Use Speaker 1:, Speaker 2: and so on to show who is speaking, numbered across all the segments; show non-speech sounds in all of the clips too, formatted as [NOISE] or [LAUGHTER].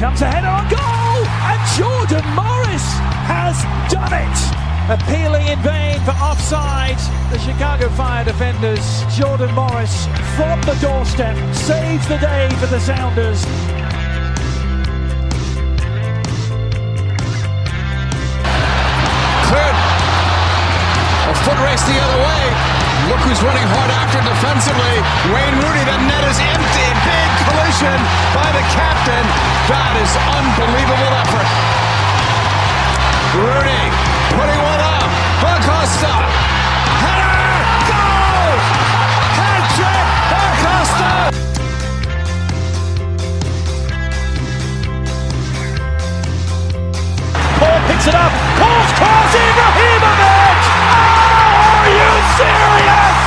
Speaker 1: comes ahead on goal, and Jordan Morris has done it. Appealing in vain for offside, the Chicago Fire defenders, Jordan Morris from the doorstep saves the day for the Sounders.
Speaker 2: Cleared. A foot race the other way. Look who's running hard after defensively. Wayne Rooney. The net is empty. Big by the captain. That is unbelievable effort. Rooney putting one up. Acosta. Header. Goal. Hat trick.
Speaker 1: Paul picks it up. Paul's cross. Ibrahimovic. Oh, are you serious?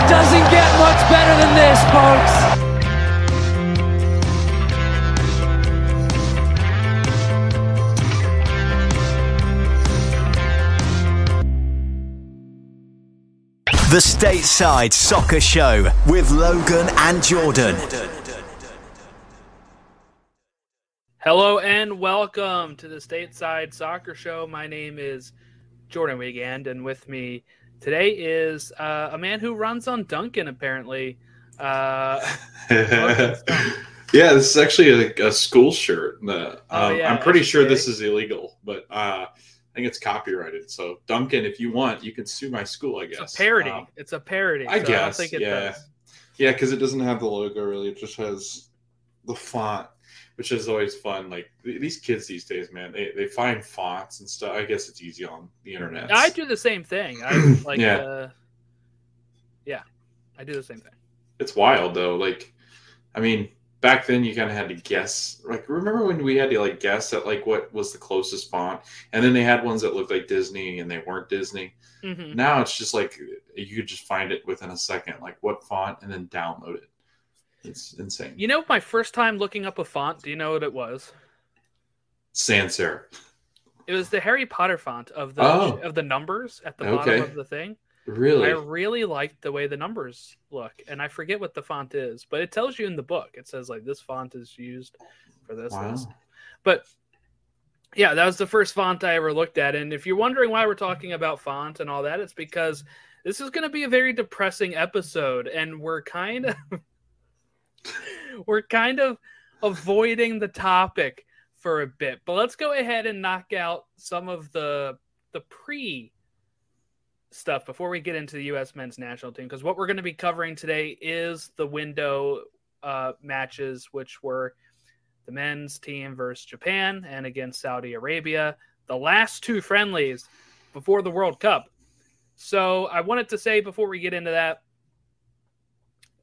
Speaker 3: It doesn't get much better than this, folks.
Speaker 4: The Stateside Soccer Show with Logan and Jordan.
Speaker 5: Hello and welcome to the Stateside Soccer Show. My name is Jordan Wiegand, and with me today is uh, a man who runs on Dunkin', apparently. Uh, [LAUGHS]
Speaker 6: yeah, this is actually a, a school shirt. Uh,
Speaker 5: Oh,
Speaker 6: um,
Speaker 5: yeah,
Speaker 6: I'm pretty sure this is illegal, but uh, I think it's copyrighted. So, Dunkin', if you want, you can sue my school. I guess
Speaker 5: it's a parody.
Speaker 6: Um,
Speaker 5: it's a parody.
Speaker 6: I
Speaker 5: so
Speaker 6: guess,
Speaker 5: I don't think it
Speaker 6: yeah.
Speaker 5: does.
Speaker 6: yeah, because it doesn't have the logo really. It just has the font, which is always fun. Like these kids these days, man, they, they find fonts and stuff. I guess it's easy on the internet.
Speaker 5: I do the same thing. I [CLEARS THROAT] like.
Speaker 6: Yeah.
Speaker 5: Uh, yeah, I do the same thing.
Speaker 6: it's wild though. Like, I mean, back then you kind of had to guess. Like, remember when we had to like guess at like what was the closest font, and then they had ones that looked like Disney and they weren't Disney.
Speaker 5: Mhm.
Speaker 6: Now it's just like you could just find it within a second, like what font, and then download it. It's insane.
Speaker 5: You know, my first time looking up a font. Do you know what it was?
Speaker 6: Sans serif.
Speaker 5: It was the Harry Potter font of the
Speaker 6: Oh.
Speaker 5: of the numbers at the
Speaker 6: Okay.
Speaker 5: bottom of the thing.
Speaker 6: Really?
Speaker 5: I really liked the way the numbers look, and I forget what the font is, but it tells you in the book. It says like this font is used for this.
Speaker 6: wow.
Speaker 5: this. But yeah, that was the first font I ever looked at. And if you're wondering why we're talking about font and all that, it's because this is going to be a very depressing episode, and we're kind of [LAUGHS] we're kind of avoiding the topic for a bit. But let's go ahead and knock out some of the the pre stuff before we get into the U.S. men's national team because what we're going to be covering today is the window uh, matches, which were the men's team versus Japan and against Saudi Arabia, the last two friendlies before the World Cup. So I wanted to say before we get into that,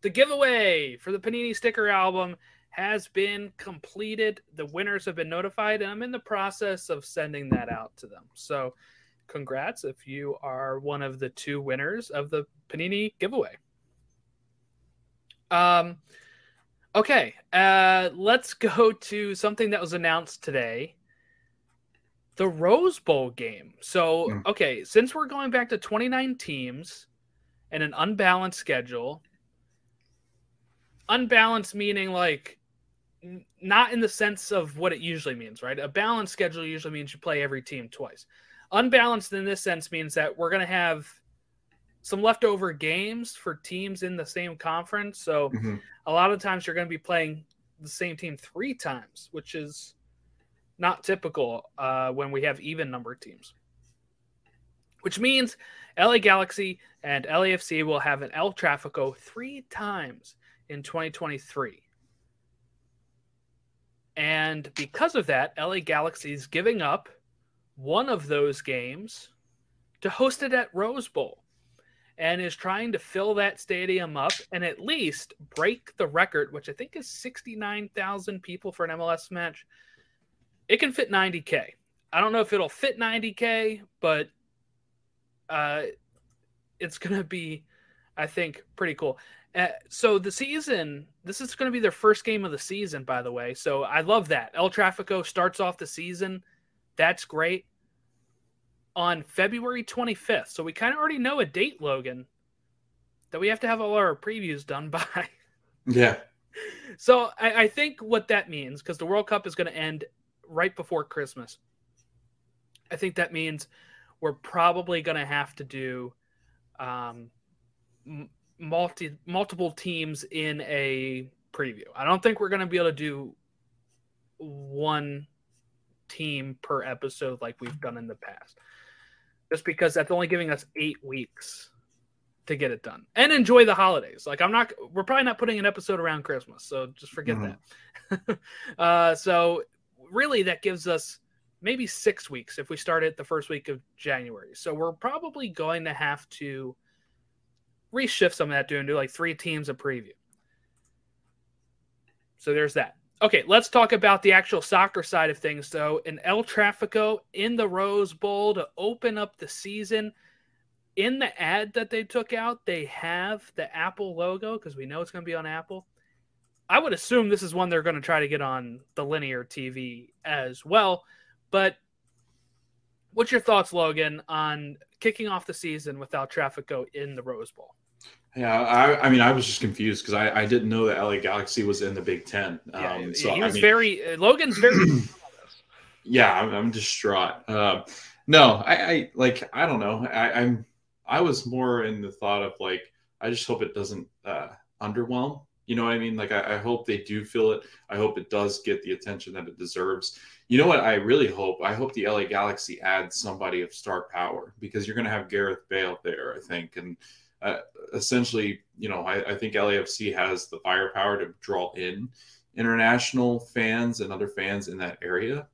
Speaker 5: the giveaway for the Panini sticker album has been completed. The winners have been notified, and I'm in the process of sending that out to them. So congrats if you are one of the two winners of the Panini giveaway. Um, okay, uh, let's go to something that was announced today the Rose Bowl game. So,
Speaker 6: Mm.
Speaker 5: okay, since we're going back to 29 teams and an unbalanced schedule, unbalanced meaning like n- not in the sense of what it usually means, right? A balanced schedule usually means you play every team twice unbalanced in this sense means that we're going to have some leftover games for teams in the same conference. So
Speaker 6: Mhm.
Speaker 5: a lot of times you're going to be playing the same team three times, which is not typical uh, when we have even numbered teams. Which means LA Galaxy and LAFC will have an El Trafico three times in 2023. And because of that, LA Galaxy is giving up one of those games to host it at Rose Bowl and is trying to fill that stadium up and at least break the record, which I think is 69,000 people for an MLS match. It can fit 90K. I don't know if it'll fit 90K, but uh, it's going to be, I think, pretty cool. Uh, so the season, this is going to be their first game of the season, by the way. So I love that. El Trafico starts off the season. That's great. On February 25th. So we kind of already know a date, Logan, that we have to have all our previews done [LAUGHS] by.
Speaker 6: Yeah.
Speaker 5: so I, I think what that means, because the World Cup is going to end right before Christmas, I think that means we're probably going to have to do um, multi multiple teams in a preview. I don't think we're going to be able to do one team per episode like we've done in the past. Just because that's only giving us 8 weeks to get it done and enjoy the holidays. Like I'm not we're probably not putting an episode around Christmas, so just forget mm-hmm. that. [LAUGHS] uh so really that gives us maybe 6 weeks if we start it the first week of January. So we're probably going to have to reshift some of that to do like three teams a preview. So there's that. Okay, let's talk about the actual soccer side of things. though. in El Trafico in the Rose Bowl to open up the season, in the ad that they took out, they have the Apple logo because we know it's going to be on Apple. I would assume this is one they're going to try to get on the linear TV as well. But what's your thoughts, Logan, on kicking off the season without Trafico in the Rose Bowl?
Speaker 6: Yeah, I, I mean, I was just confused because I, I didn't know that LA Galaxy was in the Big Ten.
Speaker 5: Yeah, um, so, he was I mean, very uh, Logan's very. [CLEARS THROAT] [CLEARS THROAT]
Speaker 6: yeah, I'm, I'm distraught. Uh, no, I, I like I don't know. I, I'm I was more in the thought of like I just hope it doesn't uh, underwhelm. You know what I mean? Like I, I hope they do feel it. I hope it does get the attention that it deserves. You know what? I really hope. I hope the LA Galaxy adds somebody of star power because you're going to have Gareth Bale there, I think, and essentially, you know, I, I, think LAFC has the firepower to draw in international fans and other fans in that area.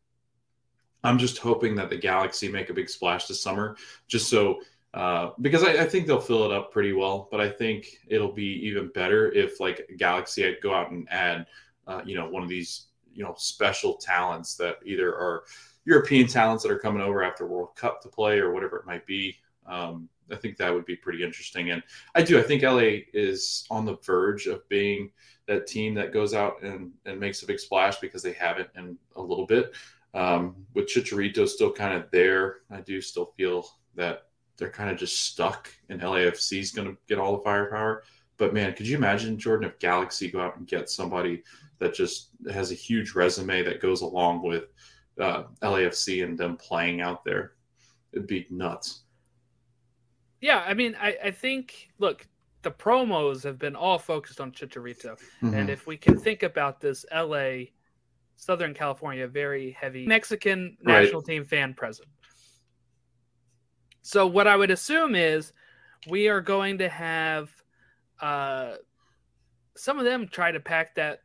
Speaker 6: I'm just hoping that the Galaxy make a big splash this summer, just so uh, because I, I, think they'll fill it up pretty well. But I think it'll be even better if like Galaxy I'd go out and add, uh, you know, one of these you know special talents that either are European talents that are coming over after World Cup to play or whatever it might be. Um, I think that would be pretty interesting. And I do. I think LA is on the verge of being that team that goes out and, and makes a big splash because they haven't in a little bit. Um, with Chicharito still kind of there, I do still feel that they're kind of just stuck and LAFC is going to get all the firepower. But man, could you imagine, Jordan, if Galaxy go out and get somebody that just has a huge resume that goes along with uh, LAFC and them playing out there? It'd be nuts.
Speaker 5: Yeah, I mean, I, I think look, the promos have been all focused on Chicharito, mm-hmm. and if we can think about this, L.A., Southern California, very heavy Mexican national right. team fan present. So what I would assume is we are going to have uh, some of them try to pack that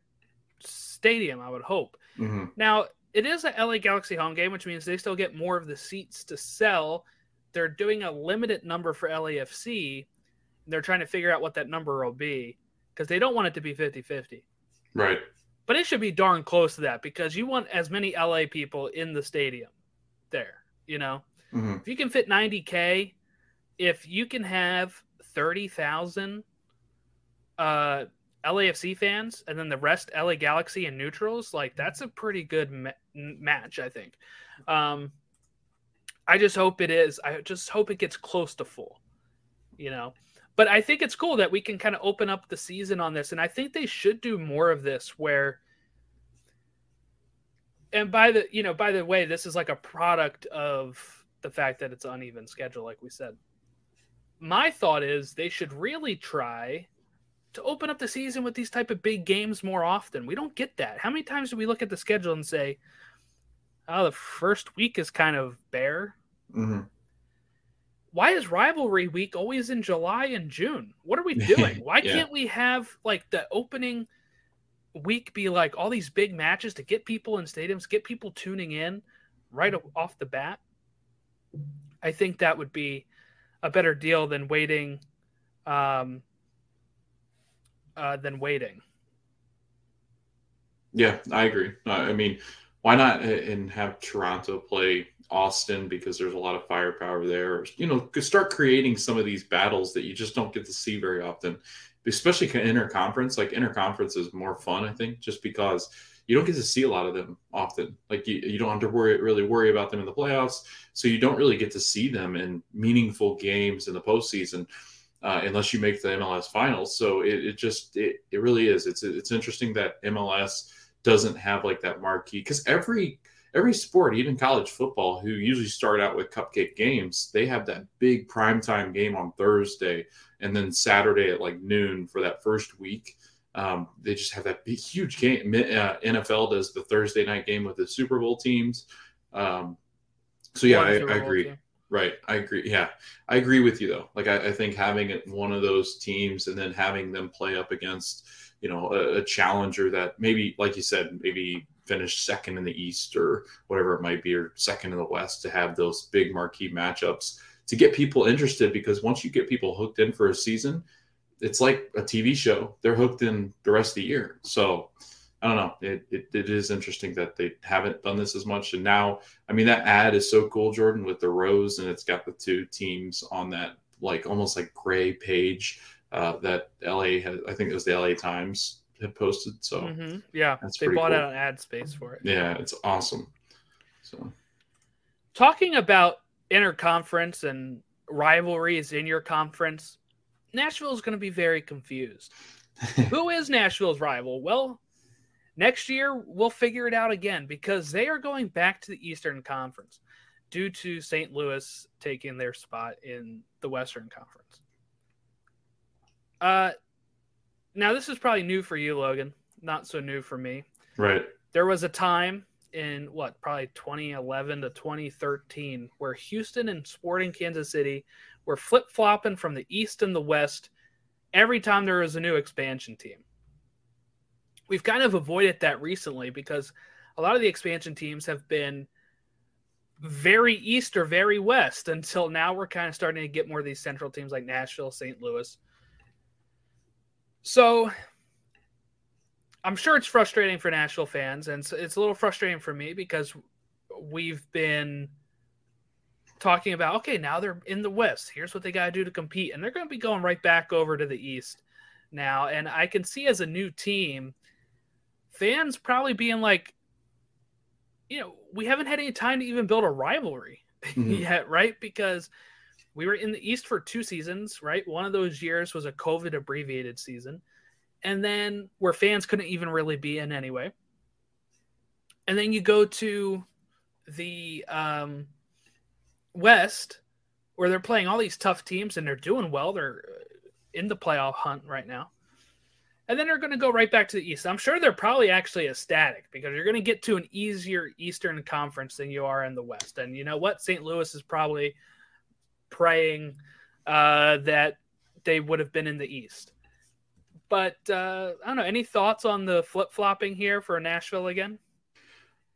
Speaker 5: stadium. I would hope. Mm-hmm. Now it is a LA Galaxy home game, which means they still get more of the seats to sell they're doing a limited number for LAFC. they're trying to figure out what that number will be because they don't want it to be 50 50.
Speaker 6: Right.
Speaker 5: But it should be darn close to that because you want as many LA people in the stadium there, you know? Mm-hmm. If you can fit 90K, if you can have 30,000 uh, LAFC fans and then the rest LA Galaxy and neutrals, like that's a pretty good ma- match, I think. Um, I just hope it is. I just hope it gets close to full, you know. But I think it's cool that we can kind of open up the season on this, and I think they should do more of this. Where, and by the you know, by the way, this is like a product of the fact that it's uneven schedule, like we said. My thought is they should really try to open up the season with these type of big games more often. We don't get that. How many times do we look at the schedule and say, "Oh, the first week is kind of bare." Mm-hmm. Why is rivalry week always in July and June? What are we [LAUGHS] doing? Why yeah. can't we have like the opening week be like all these big matches to get people in stadiums, get people tuning in right off the bat? I think that would be a better deal than waiting um, uh, than waiting.
Speaker 6: Yeah, I agree. I mean, why not uh, and have Toronto play Austin because there's a lot of firepower there. You know, start creating some of these battles that you just don't get to see very often, especially interconference. Like interconference is more fun, I think, just because you don't get to see a lot of them often. Like you, you don't have to worry really worry about them in the playoffs, so you don't really get to see them in meaningful games in the postseason. uh, unless you make the MLS finals. So it, it just it, it really is. It's it's interesting that MLS doesn't have like that marquee because every every sport, even college football, who usually start out with cupcake games, they have that big primetime game on Thursday and then Saturday at like noon for that first week. Um, they just have that big, huge game. Uh, NFL does the Thursday night game with the Super Bowl teams. Um, so yeah, I, I, agree. Right, I agree. Yeah, I agree with you though. Like I, I, think having it one of those teams and then having them play up against, you know, a, a challenger that maybe, like you said, maybe finish second in the East or whatever it might be, or second in the West, to have those big marquee matchups to get people interested. Because once you get people hooked in for a season, it's like a TV show. They're hooked in the rest of the year. So I don't know. It, it, it is interesting that they haven't done this as much. And now, I mean, that ad is so cool, Jordan, with the rose and it's got the two teams on that, like almost like gray page uh, that LA has. I think it was the LA Times had posted. So
Speaker 5: mm-hmm. yeah, they bought cool. out an ad space for it.
Speaker 6: Yeah, it's awesome. So
Speaker 5: talking about interconference and rivalries in your conference, Nashville is going to be very confused. [LAUGHS] Who is Nashville's rival? Well, next year we'll figure it out again because they are going back to the Eastern Conference due to St. Louis taking their spot in the Western Conference. Uh, now this is probably new for you, Logan. Not so new for me.
Speaker 6: Right.
Speaker 5: There was a time in what probably 2011 to 2013 where Houston and Sporting Kansas City were flip flopping from the East and the West every time there was a new expansion team. We've kind of avoided that recently because a lot of the expansion teams have been very east or very west until now we're kind of starting to get more of these central teams like Nashville, St. Louis. So I'm sure it's frustrating for Nashville fans, and it's a little frustrating for me because we've been talking about okay, now they're in the West. Here's what they got to do to compete, and they're going to be going right back over to the East now. And I can see as a new team, fans probably being like, you know, we haven't had any time to even build a rivalry [LAUGHS] mm-hmm. yet, right? Because we were in the East for two seasons, right? One of those years was a COVID abbreviated season, and then where fans couldn't even really be in anyway. And then you go to the um, West, where they're playing all these tough teams and they're doing well. They're in the playoff hunt right now. And then they're going to go right back to the East. I'm sure they're probably actually ecstatic because you're going to get to an easier Eastern Conference than you are in the West. And you know what? St. Louis is probably praying uh, that they would have been in the East. But uh, I don't know. Any thoughts on the flip flopping here for Nashville again?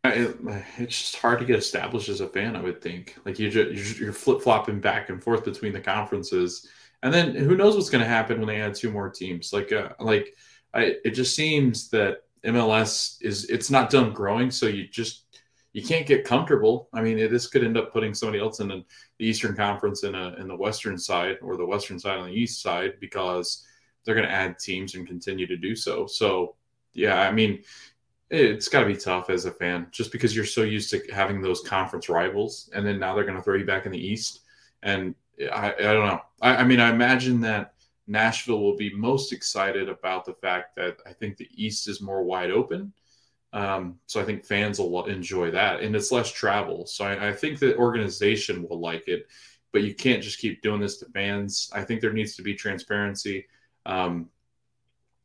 Speaker 6: It, it's just hard to get established as a fan. I would think like you just, you're flip flopping back and forth between the conferences, and then who knows what's going to happen when they add two more teams? Like uh, like I, it just seems that MLS is it's not done growing, so you just you can't get comfortable. I mean, this could end up putting somebody else in the Eastern Conference in a in the Western side or the Western side on the East side because they're going to add teams and continue to do so. So, yeah, I mean, it's got to be tough as a fan just because you're so used to having those conference rivals, and then now they're going to throw you back in the East. And I, I don't know. I, I mean, I imagine that Nashville will be most excited about the fact that I think the East is more wide open um, so I think fans will enjoy that, and it's less travel. So I, I, think the organization will like it, but you can't just keep doing this to fans. I think there needs to be transparency. Um,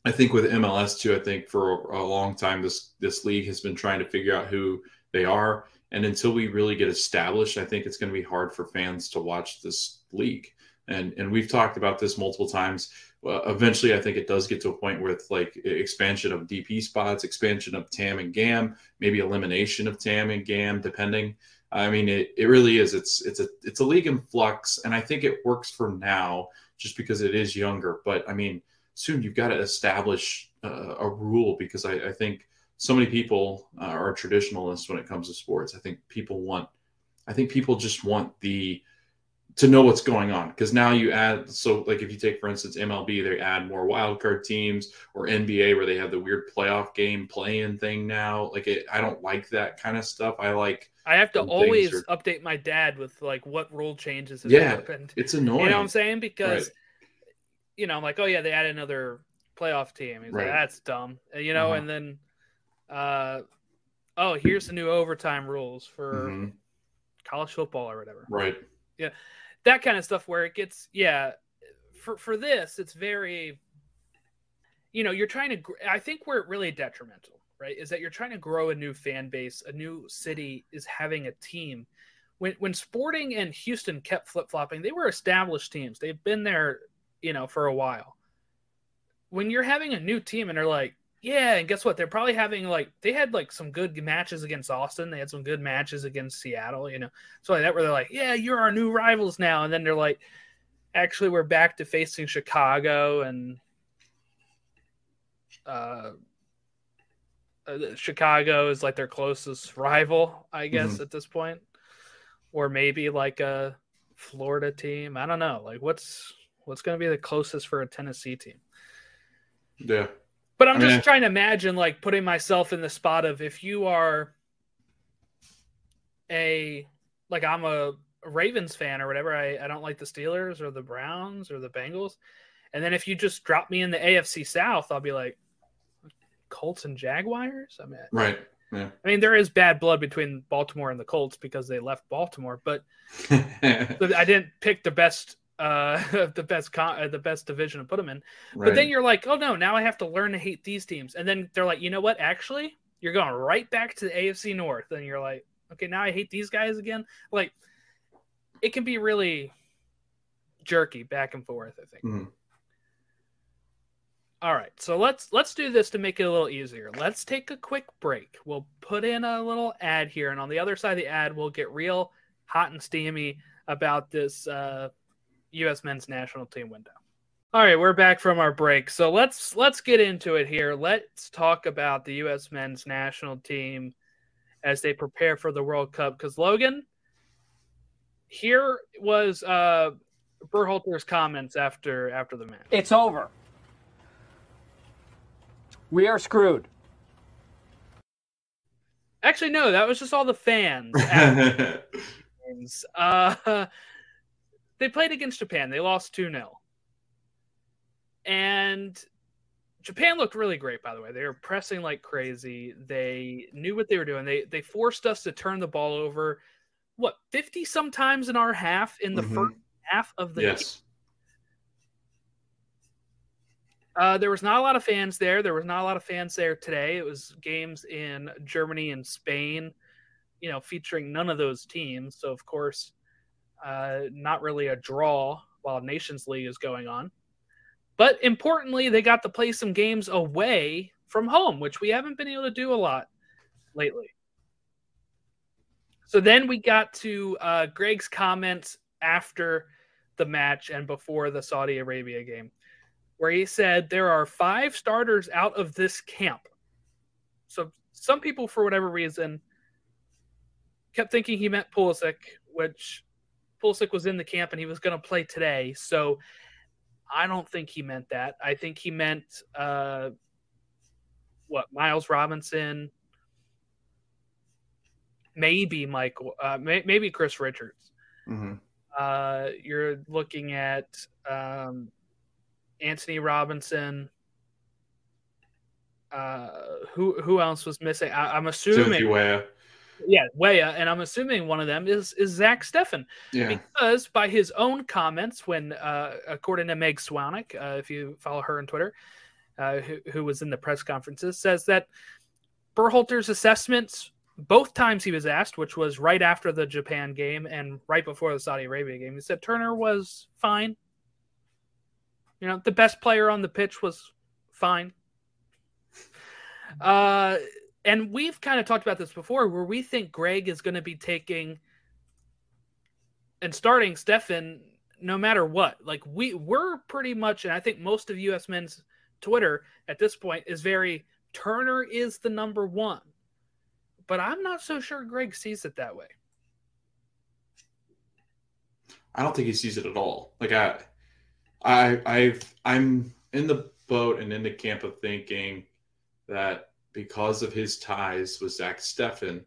Speaker 6: I think with MLS too. I think for a, a long time this this league has been trying to figure out who they are, and until we really get established, I think it's going to be hard for fans to watch this league. And and we've talked about this multiple times uh, eventually I think it does get to a point with like expansion of DP spots, expansion of TAM and GAM, maybe elimination of TAM and GAM, depending. I mean, it, it really is. It's it's a it's a league in flux, and I think it works for now just because it is younger. But I mean, soon you've got to establish uh, a rule because I, I think so many people uh, are traditionalists when it comes to sports. I think people want, I think people just want the to know what's going on because now you add so like if you take for instance MLB they add more wildcard teams or NBA where they have the weird playoff game playing thing now like it, I don't like that kind of stuff I like
Speaker 5: I have to always are, update my dad with like what rule changes have
Speaker 6: yeah,
Speaker 5: happened
Speaker 6: it's annoying
Speaker 5: you know what I'm saying because right. you know, I'm like, oh yeah, they add another playoff team. He's
Speaker 6: Right.
Speaker 5: like, that's dumb, you know.
Speaker 6: Uh-huh.
Speaker 5: And then, uh, oh, here's the new overtime rules for
Speaker 6: Mhm.
Speaker 5: college football or whatever.
Speaker 6: Right.
Speaker 5: That kind of stuff where it gets, yeah. For for this, it's very, you know, you're trying to. I think where it really detrimental, right, is that you're trying to grow a new fan base. A new city is having a team. When when Sporting and Houston kept flip flopping, they were established teams. They've been there, you know, for a while. When you're having a new team and they're like, yeah, and guess what? They're probably having like they had like some good matches against Austin. They had some good matches against Seattle. You know, so like that where they're like, yeah, you're our new rivals now, and then they're like, actually, we're back to facing Chicago and uh, uh, Chicago is like their closest rival, I guess, at this point, or maybe like a Florida team. I don't know. Like, what's what's going to be the closest for a Tennessee team?
Speaker 6: Yeah.
Speaker 5: But I'm
Speaker 6: I
Speaker 5: just
Speaker 6: mean-
Speaker 5: trying to imagine, like, putting myself in the spot of if you are a like I'm a Ravens fan or whatever. I, I don't like the Steelers or the Browns or the Bengals. And then if you just drop me in the AFC South, I'll be like Colts and Jaguars. I mean,
Speaker 6: Right. Yeah.
Speaker 5: I mean there is bad blood between Baltimore and the Colts because they left Baltimore, but but [LAUGHS] I didn't pick the best uh [LAUGHS] the best con- uh, the best division to put them in. But then you're like, oh no, now I have to learn to hate these teams. And then they're like, you know what? Actually, you're going right back to the AFC North. And you're like, okay, now I hate these guys again. Like, it can be really jerky back and forth. I think.
Speaker 6: Mhm.
Speaker 5: All right, so let's let's do this to make it a little easier. Let's take a quick break. We'll put in a little ad here, and on the other side of the ad, we'll get real hot and steamy about this uh, U.S. men's national team window. All right, we're back from our break. So let's let's get into it here. Let's talk about the US men's national team as they prepare for the World Cup cuz Logan here was uh Berhalter's comments after after the match.
Speaker 3: It's over. We are screwed.
Speaker 5: Actually no, that was just all the fans. after. [LAUGHS] Uh they played against Japan. They lost 2-0. And Japan looked really great, by the way. They were pressing like crazy. They knew what they were doing. They they forced us to turn the ball over, what fifty sometimes in our half in the
Speaker 6: Mhm.
Speaker 5: first half of the game.
Speaker 6: yes.
Speaker 5: Uh, there was not a lot of fans there. There was not a lot of fans there today. It was games in Germany and Spain, you know, featuring none of those teams. So of course, uh, not really a draw while Nations League is going on. But importantly, they got to play some games away from home, which we haven't been able to do a lot lately. So then we got to uh, Greg's comments after the match and before the Saudi Arabia game, where he said there are five starters out of this camp. So some people, for whatever reason, kept thinking he meant Pulisic, which Pulisic was in the camp and he was going to play today. So I don't think he meant that. I think he meant uh, what Miles Robinson, maybe Michael, uh, may, maybe Chris Richards.
Speaker 6: hmm
Speaker 5: Uh, you're looking at um, Antonee Robinson. Uh, who who else was missing? I, I'm assuming,
Speaker 6: Timothy Weah.
Speaker 5: Yeah, Weah, and I'm assuming one of them is is Zach Steffen
Speaker 6: Yeah.
Speaker 5: because by his own comments, when uh, according to Meg Swanick, uh, if you follow her on Twitter, uh, who, who was in the press conferences, says that Berhalter's assessments both times he was asked, which was right after the Japan game and right before the Saudi Arabia game, he said Turner was fine. You know, the best player on the pitch was fine. Uh, and we've kind of talked about this before, where we think Greg is going to be taking and starting Steffen no matter what. Like we we're pretty much, and I think most of US men's Twitter at this point is very Turner is the number one. But I'm not so sure Greg sees it that way.
Speaker 6: I don't think he sees it at all. Like I, I, I've, I'm in the boat and in the camp of thinking that because of his ties with Zach Steffen,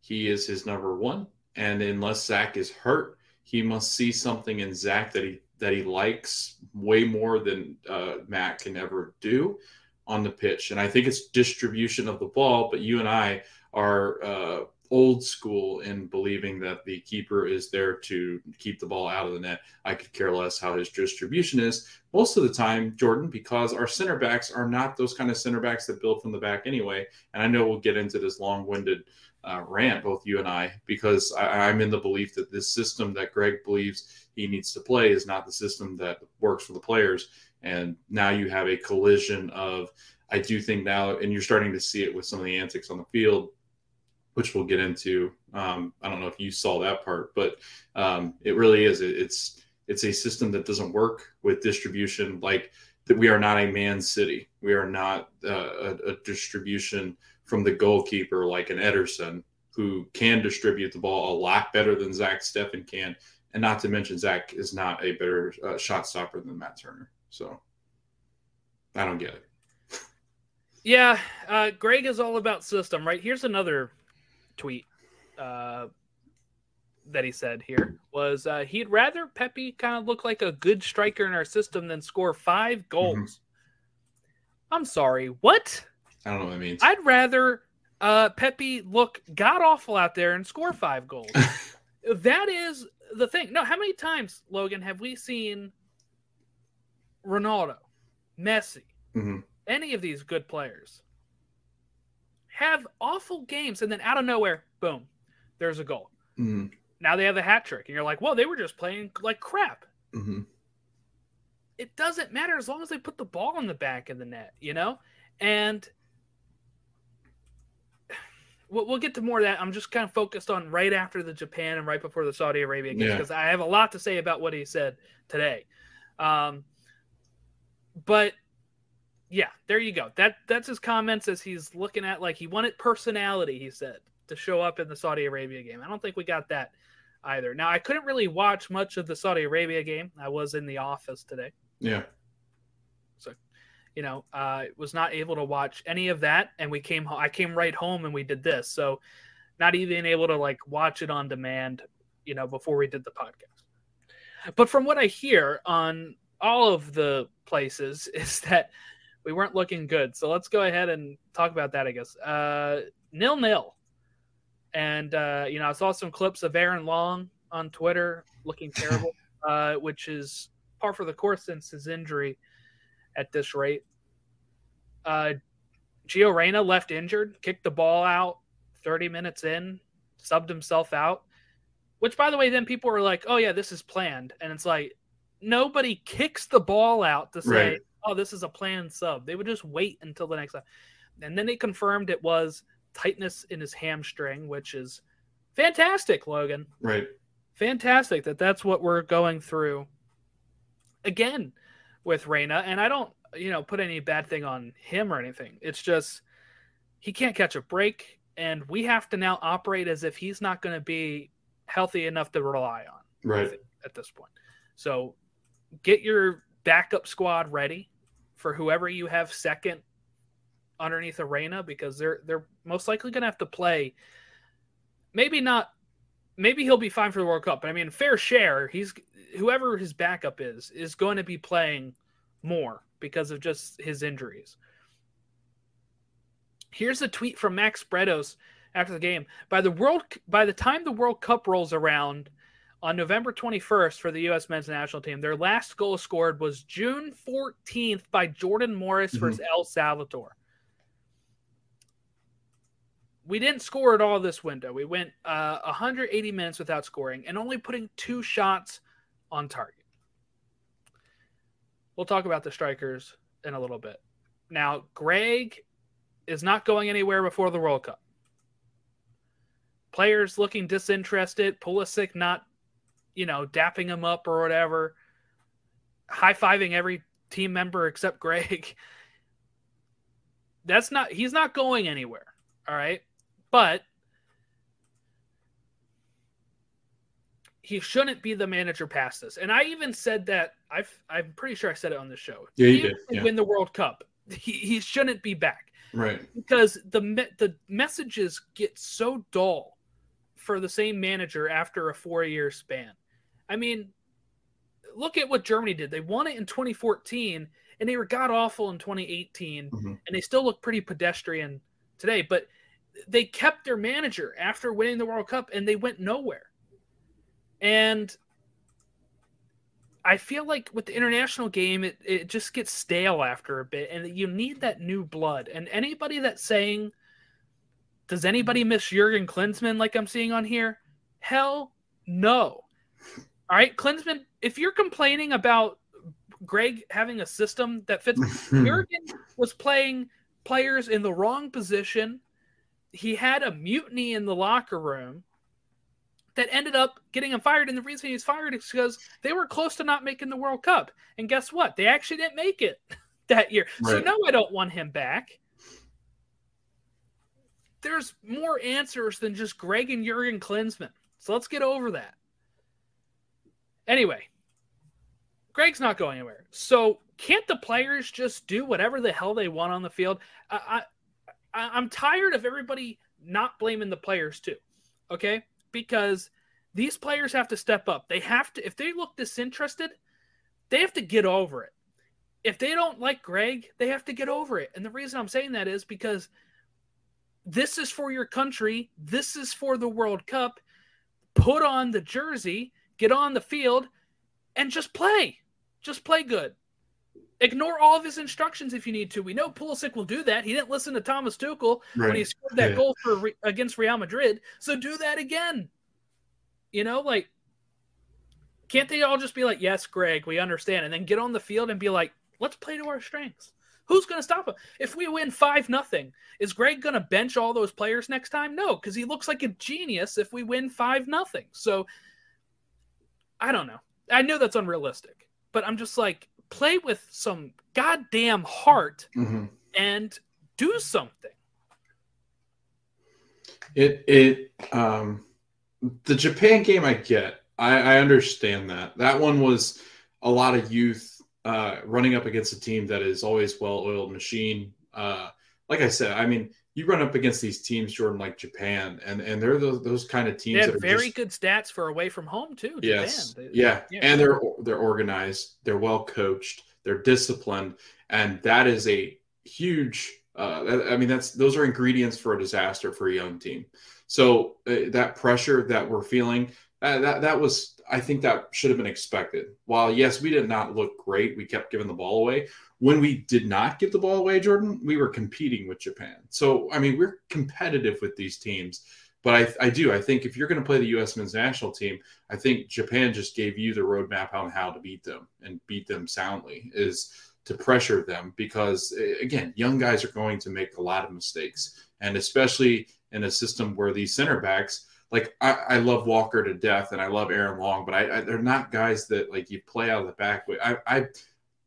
Speaker 6: he is his number one. And unless Zach is hurt, he must see something in Zach that he that he likes way more than uh, Matt can ever do on the pitch. And I think it's distribution of the ball. But you and I are uh, old school in believing that the keeper is there to keep the ball out of the net. I could care less how his distribution is most of the time, Jordan, because our center backs are not those kind of center backs that build from the back anyway. And I know we'll get into this long winded uh, rant, both you and I, because I, I'm in the belief that this system that Greg believes he needs to play is not the system that works for the players. And now you have a collision of, I do think now, and you're starting to see it with some of the antics on the field, which we'll get into. Um, I don't know if you saw that part, but um, it really is. It, it's it's a system that doesn't work with distribution. Like that, we are not a Man City. We are not uh, a, a distribution from the goalkeeper like an Ederson who can distribute the ball a lot better than Zach Steffen can. And not to mention, Zach is not a better uh, shot stopper than Matt Turner. So I don't get it.
Speaker 5: Yeah, uh, Greg is all about system, right? Here's another tweet uh, that he said here was uh, he'd rather Pepi kind of look like a good striker in our system than score five goals. Mm-hmm. I'm sorry, what?
Speaker 6: I don't know what that means.
Speaker 5: I'd rather uh, Pepi look god awful out there and score five goals. [LAUGHS] that is the thing. No, how many times, Logan, have we seen Ronaldo, Messi, mm-hmm. any of these good players have awful games and then out of nowhere, boom, there's a goal. Mm-hmm. Now they have a hat trick, and you're like, well, they were just playing like crap. Mm-hmm. It doesn't matter as long as they put the ball in the back of the net, you know? And [SIGHS] we'll, we'll get to more of that. I'm just kind of focused on right after the Japan and right before the Saudi Arabia game because yeah. I have a lot to say about what he said today. Um, but yeah, there you go. That that's his comments as he's looking at like he wanted personality. He said to show up in the Saudi Arabia game. I don't think we got that either. Now I couldn't really watch much of the Saudi Arabia game. I was in the office today.
Speaker 6: Yeah.
Speaker 5: So, you know, uh, was not able to watch any of that, and we came. I came right home and we did this. So, not even able to like watch it on demand. You know, before we did the podcast. But from what I hear on all of the places [LAUGHS] is that we weren't looking good. So let's go ahead and talk about that. I guess uh, nil nil and uh, you know, I saw some clips of Aaron Long on Twitter looking [LAUGHS] terrible, uh, which is par for the course since his injury at this rate. Uh, Gio Reyna left injured, kicked the ball out 30 minutes in, subbed himself out. Which, by the way, then people were like, "Oh yeah, this is planned," and it's like nobody kicks the ball out to say, right. "Oh, this is a planned sub." They would just wait until the next time, and then they confirmed it was tightness in his hamstring, which is fantastic, Logan.
Speaker 6: Right.
Speaker 5: Fantastic that that's what we're going through again with Reyna. And I don't, you know, put any bad thing on him or anything. It's just he can't catch a break. And we have to now operate as if he's not going to be healthy enough to rely on.
Speaker 6: Right.
Speaker 5: At this point. So get your backup squad ready for whoever you have second underneath Reyna because they're they're most likely going to have to play. Maybe not. Maybe he'll be fine for the World Cup, but I mean, fair share. He's whoever his backup is is going to be playing more because of just his injuries. Here's a tweet from Max Bretos after the game. By the world, by the time the World Cup rolls around on November 21st for the U.S. men's national team, their last goal scored was June 14th by Jordan Morris mm-hmm. versus El Salvador we didn't score at all this window. We went uh, 180 minutes without scoring and only putting two shots on target. We'll talk about the strikers in a little bit. Now, Greg is not going anywhere before the World Cup. Players looking disinterested, Pulisic not, you know, dapping him up or whatever, high fiving every team member except [LAUGHS] Greg. That's not, he's not going anywhere. All right. But he shouldn't be the manager past this. And I even said that I've I'm pretty sure I said it on the show.
Speaker 6: Yeah, you did. Yeah.
Speaker 5: Win the World Cup. He, he shouldn't be back.
Speaker 6: Right.
Speaker 5: Because the the messages get so dull for the same manager after a four year span. I mean, look at what Germany did. They won it in 2014 and they were god awful in 2018
Speaker 6: Mhm.
Speaker 5: and they still look pretty pedestrian today, but they kept their manager after winning the World Cup and they went nowhere. And I feel like with the international game, it, it just gets stale after a bit, and you need that new blood. And anybody that's saying, does anybody miss Jurgen Klinsmann like I'm seeing on here? Hell no. All right, Klinsmann, if you're complaining about Greg having a system that fits, [LAUGHS] Jurgen was playing players in the wrong position. He had a mutiny in the locker room that ended up getting him fired. And the reason he's fired is because they were close to not making the World Cup. And guess what? They actually didn't make it [LAUGHS] that year. So
Speaker 6: Right.
Speaker 5: no, I don't want him back. There's more answers than just Greg and Jurgen Klinsmann. So let's get over that. Anyway, Greg's not going anywhere. So can't the players just do whatever the hell they want on the field? I, I, I'm tired of everybody not blaming the players too. Okay, because these players have to step up. They have to. If they look disinterested, they have to get over it. If they don't like Greg, they have to get over it. And the reason I'm saying that is because this is for your country. This is for the World Cup. Put on the jersey, get on the field, and just play. Just play good. Ignore all of his instructions if you need to. We know Pulisic will do that. He didn't listen to Thomas Tuchel when he scored that
Speaker 6: Yeah.
Speaker 5: goal for against Real Madrid. So do that again. You know, like can't they all just be like, "Yes, Greg, we understand," and then get on the field and be like, "Let's play to our strengths." Who's going to stop him? If we win five nothing, is Greg going to bench all those players next time? No, because he looks like a genius if we win five nothing. So I don't know. I know that's unrealistic, but I'm just like, play with some goddamn heart
Speaker 6: Mhm.
Speaker 5: and do something.
Speaker 6: It it um the Japan game I get. I, I understand that. That one was a lot of youth uh running up against a team that is always well oiled machine. Uh like I said, I mean you run up against these teams, Jordan, like Japan, and and they're those, those kind of teams
Speaker 5: They
Speaker 6: that are
Speaker 5: very
Speaker 6: just,
Speaker 5: good stats for away from home too.
Speaker 6: Yes.
Speaker 5: They-
Speaker 6: yeah.
Speaker 5: yeah.
Speaker 6: And they're they're organized, they're well coached, they're disciplined, and that is a huge uh I mean that's those are ingredients for a disaster for a young team. So uh, that pressure that we're feeling uh, that that was I think that should have been expected. While yes, we did not look great, we kept giving the ball away. When we did not give the ball away, Jordan, we were competing with Japan. So I mean, we're competitive with these teams. But I, I do. I think if you're going to play the U.S. men's national team, I think Japan just gave you the roadmap on how to beat them and beat them soundly is to pressure them because again, young guys are going to make a lot of mistakes, and especially in a system where these center backs, like I, I love Walker to death and I love Aaron Long, but I, I they're not guys that like you play out of the back. I, I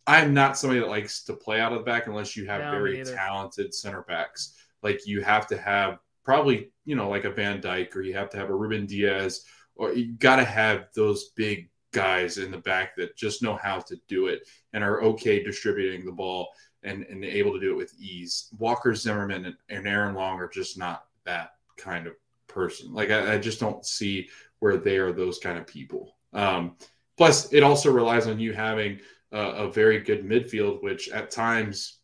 Speaker 6: I'm not somebody that likes to play out of the back unless you have
Speaker 5: No,
Speaker 6: very talented center backs. Like you have to have probably you know like a Van Dijk or you have to have a Ruben Dias or you got to have those big guys in the back that just know how to do it and are okay distributing the ball and, and able to do it with ease. Walker Zimmerman and, and Aaron Long are just not that kind of person. Like I, I just don't see where they are those kind of people. Um, plus, it also relies on you having a, very good midfield, which at times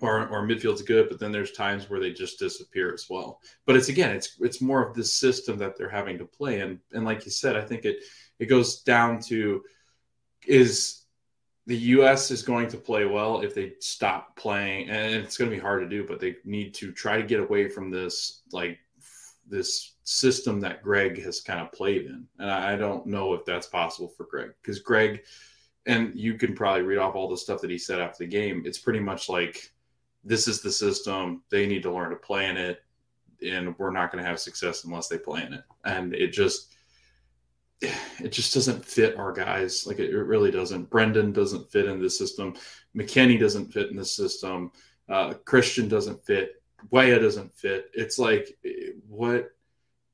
Speaker 6: or, or midfield's good, but then there's times where they just disappear as well. But it's again, it's it's more of this system that they're having to play, and and like you said, I think it it goes down to is the U.S. is going to play well if they stop playing, and it's going to be hard to do, but they need to try to get away from this like this system that Greg has kind of played in, and I, I don't know if that's possible for Greg because Greg, and you can probably read off all the stuff that he said after the game. It's pretty much like this is the system. They need to learn to play in it, and we're not going to have success unless they play in it. And it just it just doesn't fit our guys. Like it, it really doesn't. Brendan doesn't fit in this system. McKennie doesn't fit in this system. Uh, Christian doesn't fit. Weah doesn't fit. It's like eh, what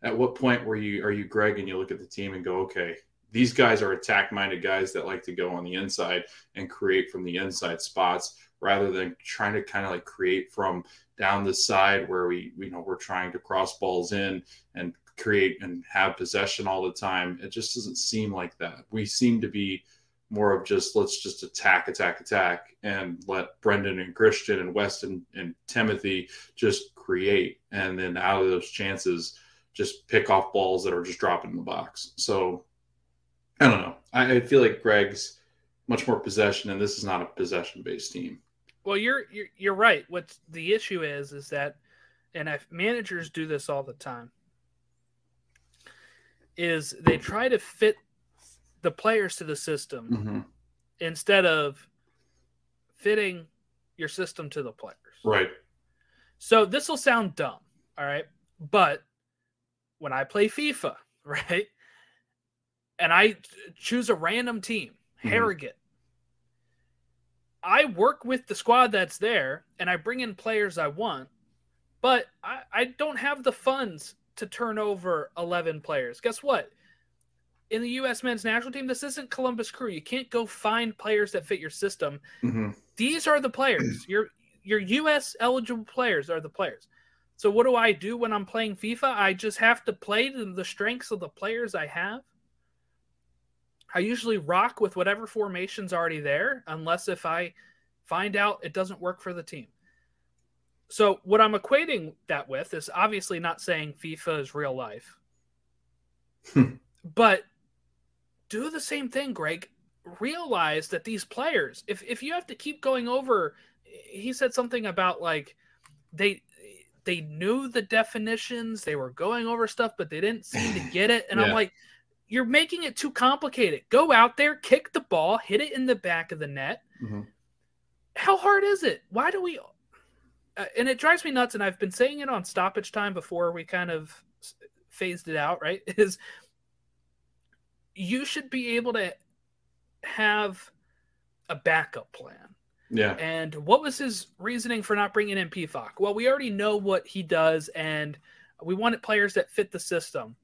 Speaker 6: at what point were you are you Greg and you look at the team and go, okay, these guys are attack minded guys that like to go on the inside and create from the inside spots rather than trying to kind of like create from down the side where we you know we're trying to cross balls in and create and have possession all the time. It just doesn't seem like that. We seem to be more of just let's just attack, attack, attack, and let Brendan and Christian and Weston and Timothy just create, and then out of those chances, just pick off balls that are just dropping in the box. So I don't know. I, I feel like Greg's much more possession, and this is not a possession based team.
Speaker 5: Well, you're, you're you're right. What the issue is is that, and if managers do this all the time, is they try to fit the players to the system
Speaker 6: Mm-hmm.
Speaker 5: instead of fitting your system to the players.
Speaker 6: Right.
Speaker 5: So this will sound dumb, all right? But when I play FIFA, [LAUGHS] right? And I choose a random team,
Speaker 6: Mhm.
Speaker 5: Harrogate. I work with the squad that's there and I bring in players I want, but I, I don't have the funds to turn over 11 players. Guess what? In the U.S. men's national team, this isn't Columbus Crew. You can't go find players that fit your system
Speaker 6: hmm
Speaker 5: these are the players. [CLEARS THROAT] Your your US eligible players are the players. So what do I do when I'm playing FIFA? I just have to play to the strengths of the players I have. I usually rock with whatever formation's already there, unless if I find out it doesn't work for the team. So what I'm equating that with is obviously not saying FIFA is real life. Hmm. but do the same thing, Greg realize that these players if if you have to keep going over he said something about like they they knew the definitions they were going over stuff but they didn't seem to get it and i'm like you're making it too complicated go out there kick the ball hit it in the back of the net
Speaker 6: Mhm.
Speaker 5: how hard is it why do we uh, and it drives me nuts and i've been saying it on stoppage time before we kind of phased it out right [LAUGHS] is you should be able to have a backup plan.
Speaker 6: Yeah.
Speaker 5: And what was his reasoning for not bringing in Pefok? Well, we already know what he does, and we wanted players that fit the system.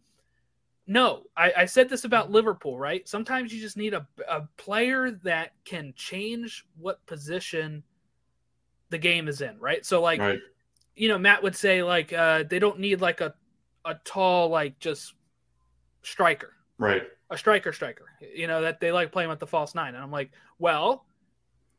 Speaker 5: No, I, I said this about Liverpool, right? Sometimes you just need a, a player that can change what position the game is in, right? So, like,
Speaker 6: right.
Speaker 5: you know, Matt would say, like, uh, they don't need like a, a tall, like, just striker
Speaker 6: Right.
Speaker 5: a striker striker you know that they like playing with the false nine and i'm like well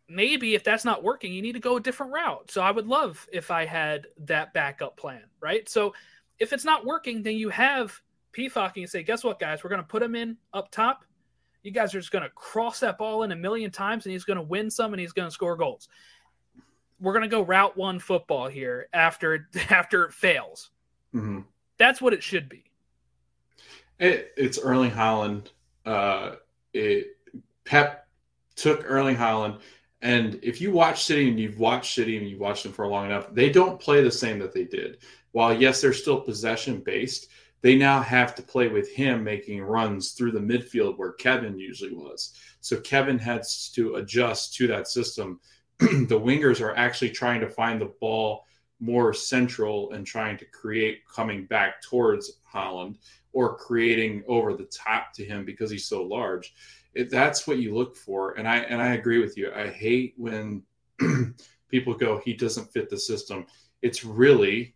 Speaker 5: maybe if that's not working you need to go a different route so i would love if i had that backup plan right so if it's not working then you have Pefok and say guess what guys? We're going to put him in up top. You guys are just going to cross that ball in a million times and he's going to win some and he's going to score goals. We're going to go route one football here after [LAUGHS] after it fails.
Speaker 6: Hmm
Speaker 5: that's what it should be.
Speaker 6: It, it's Erling Haaland. Uh, it Pep took Erling Haaland, and if you watch City and you've watched City and you've watched them for long enough, they don't play the same that they did. While yes, they're still possession based, they now have to play with him making runs through the midfield where Kevin usually was. So Kevin has to adjust to that system. [CLEARS THROAT] the wingers are actually trying to find the ball more central and trying to create coming back towards Haaland or creating over the top to him because he's so large. It, that's what you look for, and I and I agree with you. I hate when [CLEARS THROAT] people go, "He doesn't fit the system." It's really,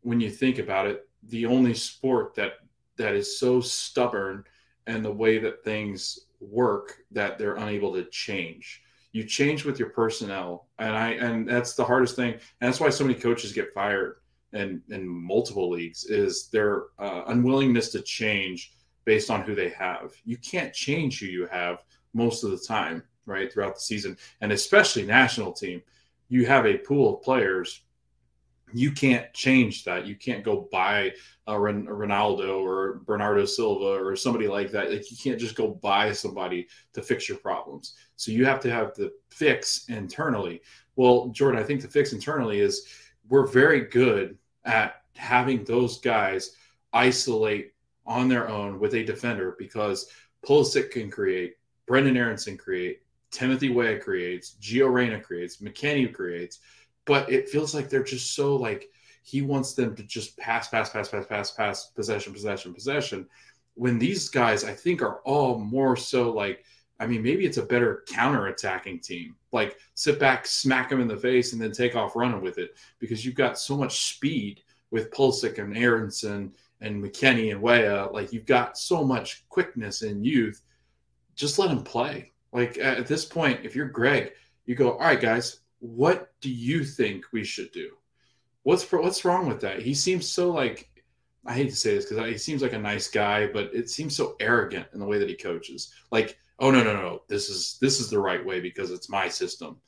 Speaker 6: when you think about it, the only sport that that is so stubborn and the way that things work that they're unable to change. You change with your personnel, and I and that's the hardest thing, and that's why so many coaches get fired in in multiple leagues is their uh, unwillingness to change based on who they have. You can't change who you have most of the time, right, throughout the season, and especially national team. You have a pool of players. You can't change that. You can't go buy a Ronaldo or Bernardo Silva or somebody like that. Like you can't just go buy somebody to fix your problems. So you have to have the fix internally. Well, Jordan, I think the fix internally is we're very good at having those guys isolate on their own with a defender because Pulisic can create, Brendan Aaronson create, Timothy Weah creates, Gio Reyna creates, McKennie creates, but it feels like they're just so like he wants them to just pass, pass, pass, pass, pass, pass, possession, possession, possession. When these guys, I think, are all more so like, I mean, maybe it's a better counter-attacking team. Like sit back, smack them in the face, and then take off running with it because you've got so much speed with Pulisic and Aaronson and McKennie and Weah. Like you've got so much quickness and youth. Just let them play. Like at this point, if you're Greg, you go, all right, guys, what do you think we should do? What's what's wrong with that? He seems so like I hate to say this because he seems like a nice guy, but it seems so arrogant in the way that he coaches. Like, oh no, no, no, this is this is the right way because it's my system.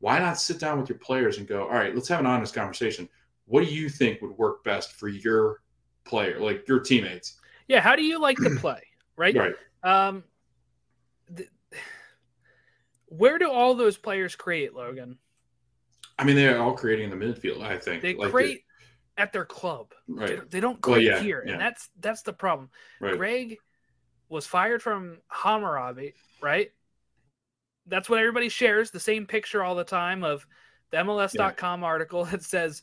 Speaker 6: Why not sit down with your players and go, all right, let's have an honest conversation. What do you think would work best for your player, like your teammates?
Speaker 5: Yeah, how do you like to play? [CLEARS THROAT] Right.
Speaker 6: Right.
Speaker 5: Um, th- [SIGHS] where do all those players create, Logan?
Speaker 6: I mean, they're all creating in the midfield. I think
Speaker 5: They
Speaker 6: Like,
Speaker 5: create at their club.
Speaker 6: Right,
Speaker 5: don't- they don't
Speaker 6: Well,
Speaker 5: create
Speaker 6: yeah,
Speaker 5: here,
Speaker 6: yeah.
Speaker 5: and that's that's the problem.
Speaker 6: right,
Speaker 5: Greg was fired from Hammarby, right? That's what everybody shares the same picture all the time of the MLS.com article [LAUGHS] that says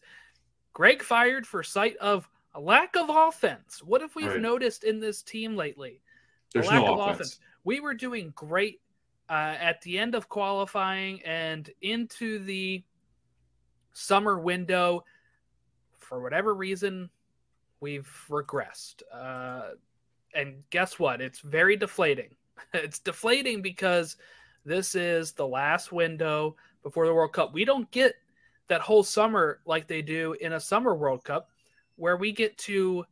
Speaker 5: Greg fired for sight of a lack of offense. What have we
Speaker 6: Right.
Speaker 5: noticed in this team lately?
Speaker 6: There's
Speaker 5: lack
Speaker 6: no
Speaker 5: of
Speaker 6: offense.
Speaker 5: We were doing great uh, at the end of qualifying and into the summer window. For whatever reason, we've regressed. Uh, and guess what? It's very deflating. [LAUGHS] It's deflating because this is the last window before the World Cup. We don't get that whole summer like they do in a summer World Cup, where we get to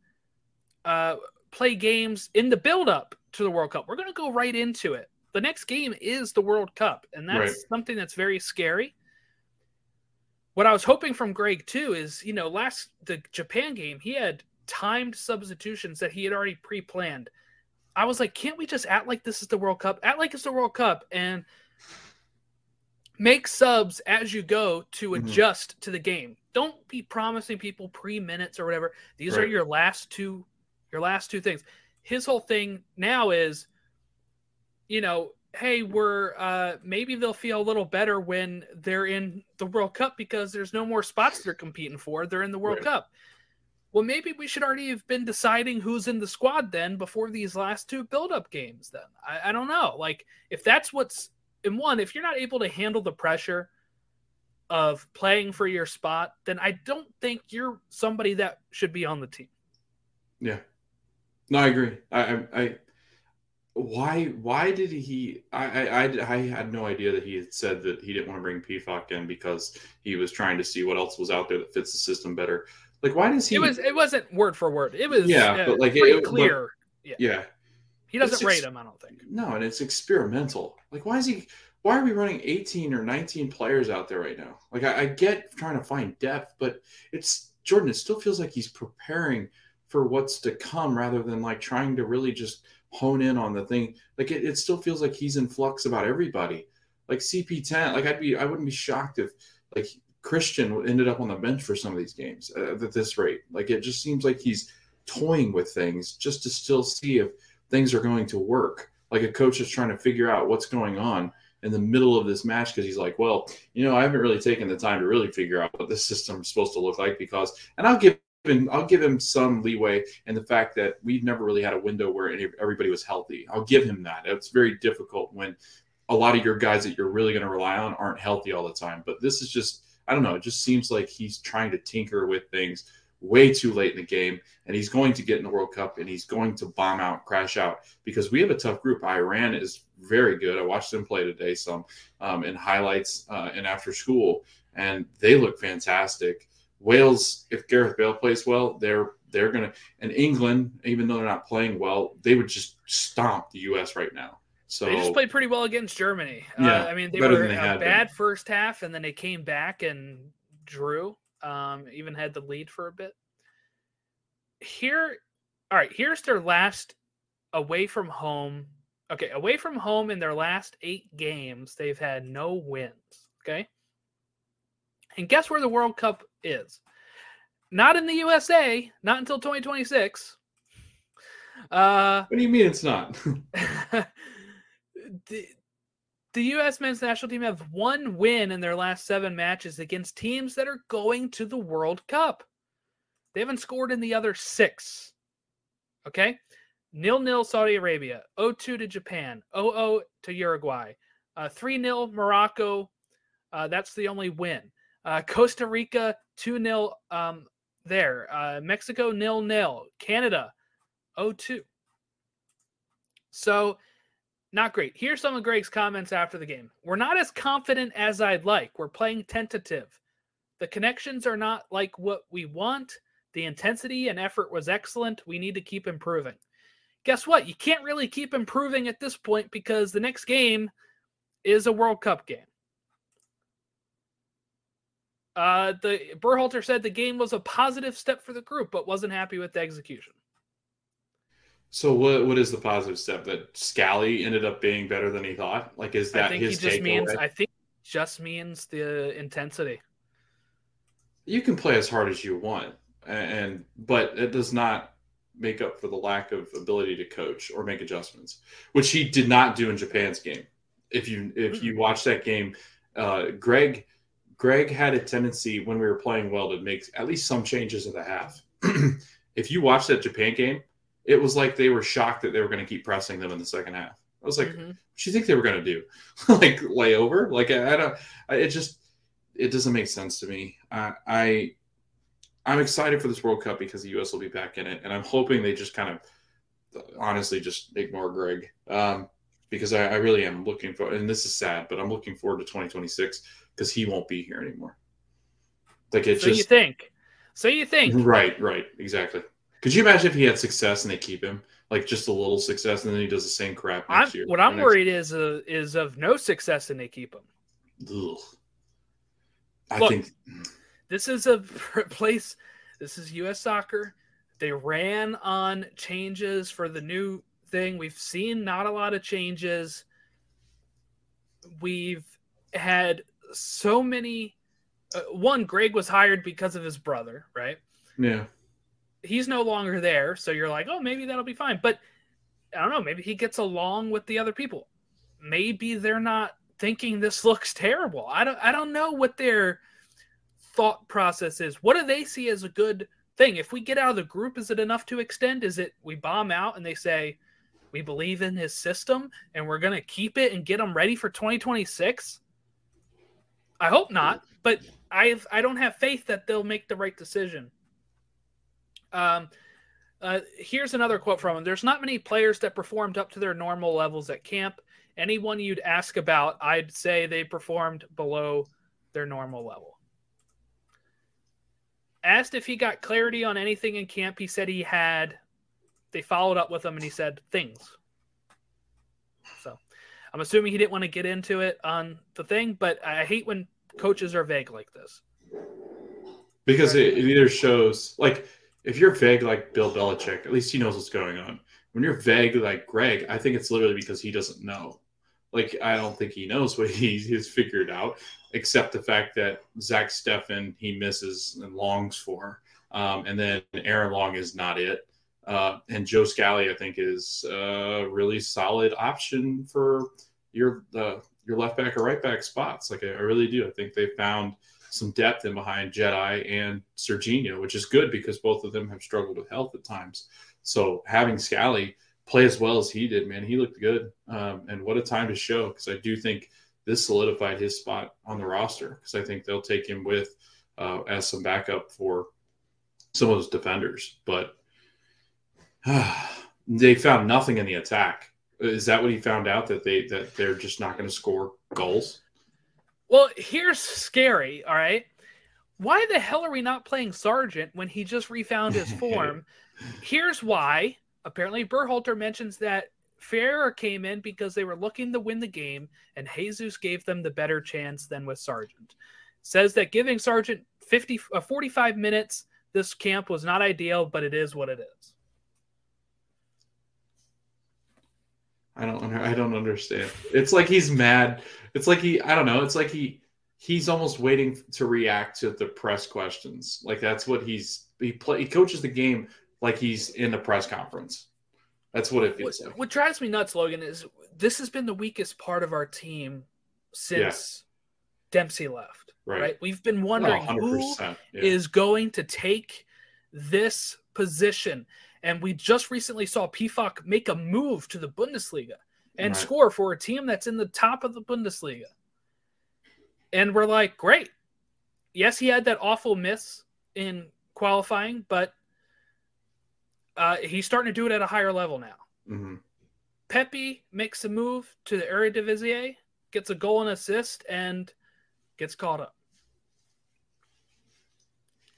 Speaker 5: uh, play games in the build up to the World Cup. We're going to go right into it. The next game is the World Cup, and that's
Speaker 6: Right.
Speaker 5: something that's very scary. What I was hoping from Greg too is, you know, last the Japan game, he had timed substitutions that he had already pre-planned. I was like, can't we just act like this is the World Cup? Act like it's the World Cup and make subs as you go to
Speaker 6: Mhm.
Speaker 5: adjust to the game. Don't be promising people pre-minutes or whatever. These are your last two your last two things. His whole thing now is you know, hey, we're uh maybe they'll feel a little better when they're in the World Cup because there's no more spots they're competing for. They're in the World
Speaker 6: Right.
Speaker 5: Cup. Well, maybe we should already have been deciding who's in the squad then before these last two build-up games. Then I, I don't know. Like if that's what's in one, if you're not able to handle the pressure of playing for your spot, then I don't think you're somebody that should be on the team.
Speaker 6: Yeah. No, I agree. I, I, I why, why did he? I, I, I, I had no idea that he had said that he didn't want to bring Pefok in because he was trying to see what else was out there that fits the system better. Like, why does he?
Speaker 5: It was it wasn't word for word. It was
Speaker 6: Yeah,
Speaker 5: uh,
Speaker 6: but, like, it- it- but-
Speaker 5: clear.
Speaker 6: yeah.
Speaker 5: he doesn't
Speaker 6: it's
Speaker 5: rate
Speaker 6: ex-
Speaker 5: him, I don't think.
Speaker 6: No, and it's experimental. Like, why is he? Why are we running 18 or 19 players out there right now? Like, I, I get trying to find depth, but it's Jordan. It still feels like he's preparing for what's to come rather than like trying to really just hone in on the thing. Like, it, it still feels like he's in flux about everybody. Like CP10, like I'd be, I wouldn't be shocked if like Christian ended up on the bench for some of these games uh, at this rate. Like, it just seems like he's toying with things just to still see if things are going to work. Like a coach is trying to figure out what's going on in the middle of this match because he's like, well, you know, I haven't really taken the time to really figure out what this system is supposed to look like because, and I'll give him, I'll give him some leeway in the fact that we've never really had a window where any, everybody was healthy. I'll give him that. It's very difficult when a lot of your guys that you're really going to rely on aren't healthy all the time. But this is just, I don't know, it just seems like he's trying to tinker with things way too late in the game and he's going to get in the World Cup and he's going to bomb out, crash out because we have a tough group. Iran is very good. I watched them play today some um, in highlights uh, and after school, and they look fantastic. Wales, if Gareth Bale plays well, they're they're gonna. And England, even though they're not playing well, they would just stomp the U.S. right now. So
Speaker 5: They just played pretty well against Germany.
Speaker 6: Yeah,
Speaker 5: uh, I mean, they were
Speaker 6: they
Speaker 5: a
Speaker 6: had been.
Speaker 5: bad first half, and then they came back and drew. Um, even had the lead for a bit. Here, all right. Here's their last away from home. Okay, away from home in their last eight games, they've had no wins. Okay, and guess where the World Cup is? Not in the USA. Not until 2026. Uh.
Speaker 6: what do you mean it's not? [LAUGHS]
Speaker 5: the, the U.S. men's national team have one win in their last seven matches against teams that are going to the World Cup. They haven't scored in the other six. Okay? Nil nil Saudi Arabia, 0 2 to Japan, 0 0 to Uruguay, uh, 3 0 Morocco. Uh, that's the only win. Uh, Costa Rica, 2 0 um, there. Uh, Mexico, nil nil. Canada, 0 2. So not great. Here's some of Greg's comments after the game. We're not as confident as I'd like. We're playing tentative. The connections are not like what we want. The intensity and effort was excellent. We need to keep improving. Guess what? You can't really keep improving at this point because the next game is a World Cup game. Uh, the Berhalter said the game was a positive step for the group, but wasn't happy with the execution.
Speaker 6: So what what is the positive step that Scally ended up being better than he thought? Like is that
Speaker 5: I think
Speaker 6: his
Speaker 5: he just means
Speaker 6: takeaway?
Speaker 5: I think just means the intensity.
Speaker 6: you can play as hard as you want, and but it does not make up for the lack of ability to coach or make adjustments, which he did not do in Japan's game. If you if you watch that game, uh, Greg Greg had a tendency when we were playing well to make at least some changes at the half. [CLEARS THROAT] if you watch that Japan game, it was like they were shocked that they were going to keep pressing them in the second half. I was like,
Speaker 5: Mhm.
Speaker 6: what do you think they were going to do? [LAUGHS] like lay over? Like I, I don't. I, it just it doesn't make sense to me. I, I I'm excited for this World Cup because the U.S. will be back in it, and I'm hoping they just kind of honestly just ignore Greg um, because I, I really am looking for. And this is sad, but I'm looking forward to 2026 because he won't be here anymore. Like it's
Speaker 5: So you think? So you think?
Speaker 6: right, right, exactly. Could you imagine if he had success and they keep him, like just a little success, and then he does the same crap
Speaker 5: I'm,
Speaker 6: year?
Speaker 5: what I'm
Speaker 6: next-
Speaker 5: worried is uh, is of no success and they keep him.
Speaker 6: Ugh. I
Speaker 5: Look,
Speaker 6: think
Speaker 5: This is a [LAUGHS] place. This is U.S. soccer. They ran on changes for the new thing. We've seen not a lot of changes. We've had so many. Uh, one, Greg was hired because of his brother, right?
Speaker 6: yeah.
Speaker 5: he's no longer there, so you're like, oh, maybe that'll be fine. But I don't know, maybe he gets along with the other people. Maybe they're not thinking this looks terrible. I don't I don't know what their thought process is. What do they see as a good thing? If we get out of the group, is it enough to extend? Is it we bomb out and they say we believe in his system and we're going to keep it and get them ready for 2026? I hope not, but I I don't have faith that they'll make the right decision. Um, uh, here's another quote from him. There's not many players that performed up to their normal levels at camp. Anyone you'd ask about, I'd say they performed below their normal level. Asked if he got clarity on anything in camp, he said he had. They followed up with him and he said things. So I'm assuming he didn't want to get into it on the thing, but I hate when coaches are vague like this.
Speaker 6: because it, it either shows like if you're vague like Bill Belichick, at least he knows what's going on. When you're vague like Greg, I think it's literally because he doesn't know. Like I don't think he knows what he, [LAUGHS] he's figured out, except the fact that Zach Steffen he misses and longs for, um, and then Aaron Long is not it. Uh, and Joe Scally, I think, is a really solid option for your uh, your left back or right back spots. Like I, I really do. I think they found some depth in behind Jedi and Sergiño, which is good because both of them have struggled with health at times. So having Scally play as well as he did, man, he looked good. Um, and what a time to show because I do think this solidified his spot on the roster because I think they'll take him with uh, as some backup for some of those defenders. But [SIGHS] they found nothing in the attack. Is that what he found out that they that they're just not going to score goals?
Speaker 5: Well, here's scary, all right? Why the hell are we not playing Sargent when he just refound his [LAUGHS] form? here's why. Apparently, Berhalter mentions that Ferreira came in because they were looking to win the game, and Jesus gave them the better chance than with Sargent. Says that giving Sargent 50, uh, 45 minutes this camp was not ideal, but it is what it is.
Speaker 6: I don't under- I don't understand. It's like he's mad. It's like he I don't know. It's like he he's almost waiting to react to the press questions. Like that's what he's he play he coaches the game like he's in a press conference. That's what it
Speaker 5: What,
Speaker 6: feels like.
Speaker 5: what drives me nuts, Logan, is this has been the weakest part of our team since Dempsey left.
Speaker 6: Right.
Speaker 5: Right. We've been
Speaker 6: No,
Speaker 5: wondering who
Speaker 6: Yeah.
Speaker 5: is going to take this position. And we just recently saw Pefok make a move to the Bundesliga and
Speaker 6: Right.
Speaker 5: score for a team that's in the top of the Bundesliga. And we're like, great. Yes, he had that awful miss in qualifying, but uh, he's starting to do it at a higher level now.
Speaker 6: Mhm.
Speaker 5: Pepi makes a move to the Eredivisie, gets a goal and assist, and gets called up.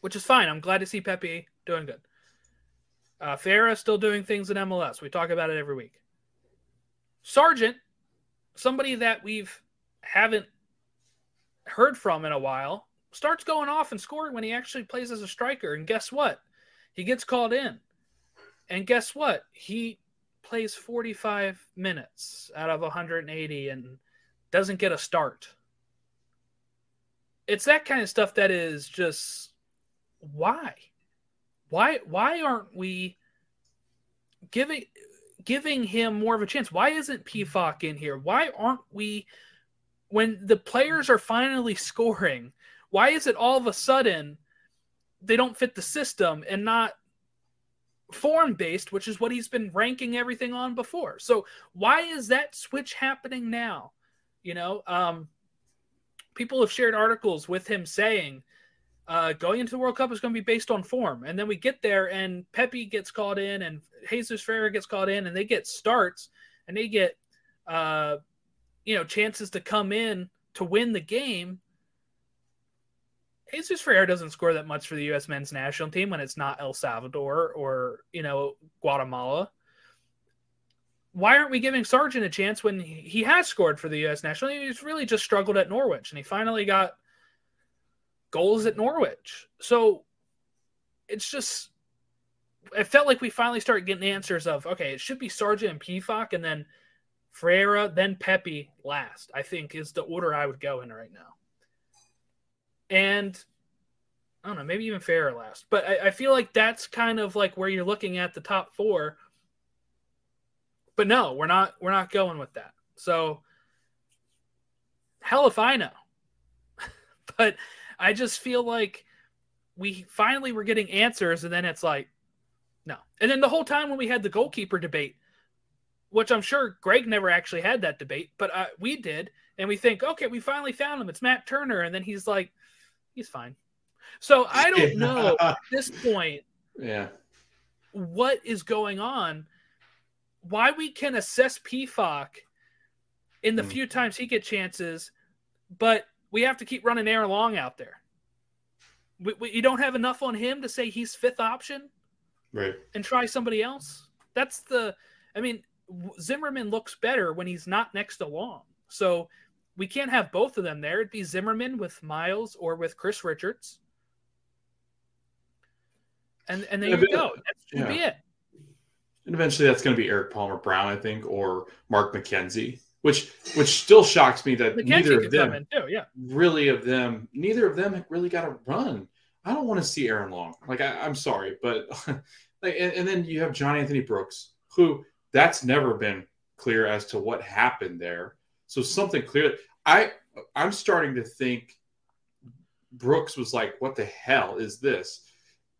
Speaker 5: Which is fine. I'm glad to see Pepi doing good. Uh, Farah still doing things in MLS. We talk about it every week. Sargent, somebody that we've haven't heard from in a while, starts going off and scoring when he actually plays as a striker. And guess what? He gets called in. And guess what? He plays 45 minutes out of 180 and doesn't get a start. It's that kind of stuff that is just why? Why why aren't we giving giving him more of a chance? Why isn't Pefok in here? Why aren't we when the players are finally scoring? Why is it all of a sudden they don't fit the system and not form based, which is what he's been ranking everything on before. So why is that switch happening now? You know, um, people have shared articles with him saying uh, going into the World Cup is going to be based on form, and then we get there and Pepi gets called in and Jesus Ferreira gets called in, and they get starts and they get uh, you know chances to come in to win the game Jesus Ferreira doesn't score that much for the U.S. men's national team when it's not El Salvador or you know Guatemala. Why aren't we giving Sargent a chance when he has scored for the U.S. national? He's really just struggled at Norwich, and he finally got goals at Norwich. So it's just it felt like we finally started getting answers of okay, it should be Sargent and Pefok, and then Ferreira, then Pepi last. I think is the order I would go in right now and I don't know, maybe even Ferreira last. But I, I, feel like that's kind of like where you're looking at the top four. But no, we're not we're not going with that. So hell if I know. [LAUGHS] but I just feel like we finally were getting answers and then it's like no. And then the whole time when we had the goalkeeper debate, which I'm sure Greg never actually had that debate, but uh, we did, and we think, okay, we finally found him. It's Matt Turner, and then he's like, he's fine. So I [LAUGHS] don't know at this point.
Speaker 6: Yeah.
Speaker 5: What is going on? Why we can assess Pefok in the mm. few times he get chances, but we have to keep running Aaron Long out there. We, we, you don't have enough on him to say he's fifth option,
Speaker 6: right?
Speaker 5: And try somebody else. That's the. I mean, Zimmerman looks better when he's not next to Long. So we can't have both of them there. It'd be Zimmerman with Miles or with Chris Richards. And and there you go. That's yeah. be it.
Speaker 6: And eventually that's going to be Erik Palmer Brown, I think, or Mark McKenzie, which which still shocks me that neither of them
Speaker 5: too, yeah.
Speaker 6: really of them, neither of them really got a run. I don't want to see Aaron Long. Like I, am sorry, but [LAUGHS] like and, and then you have John Anthony Brooks, who that's never been clear as to what happened there. So something clear. I I'm starting to think Brooks was like, "What the hell is this?"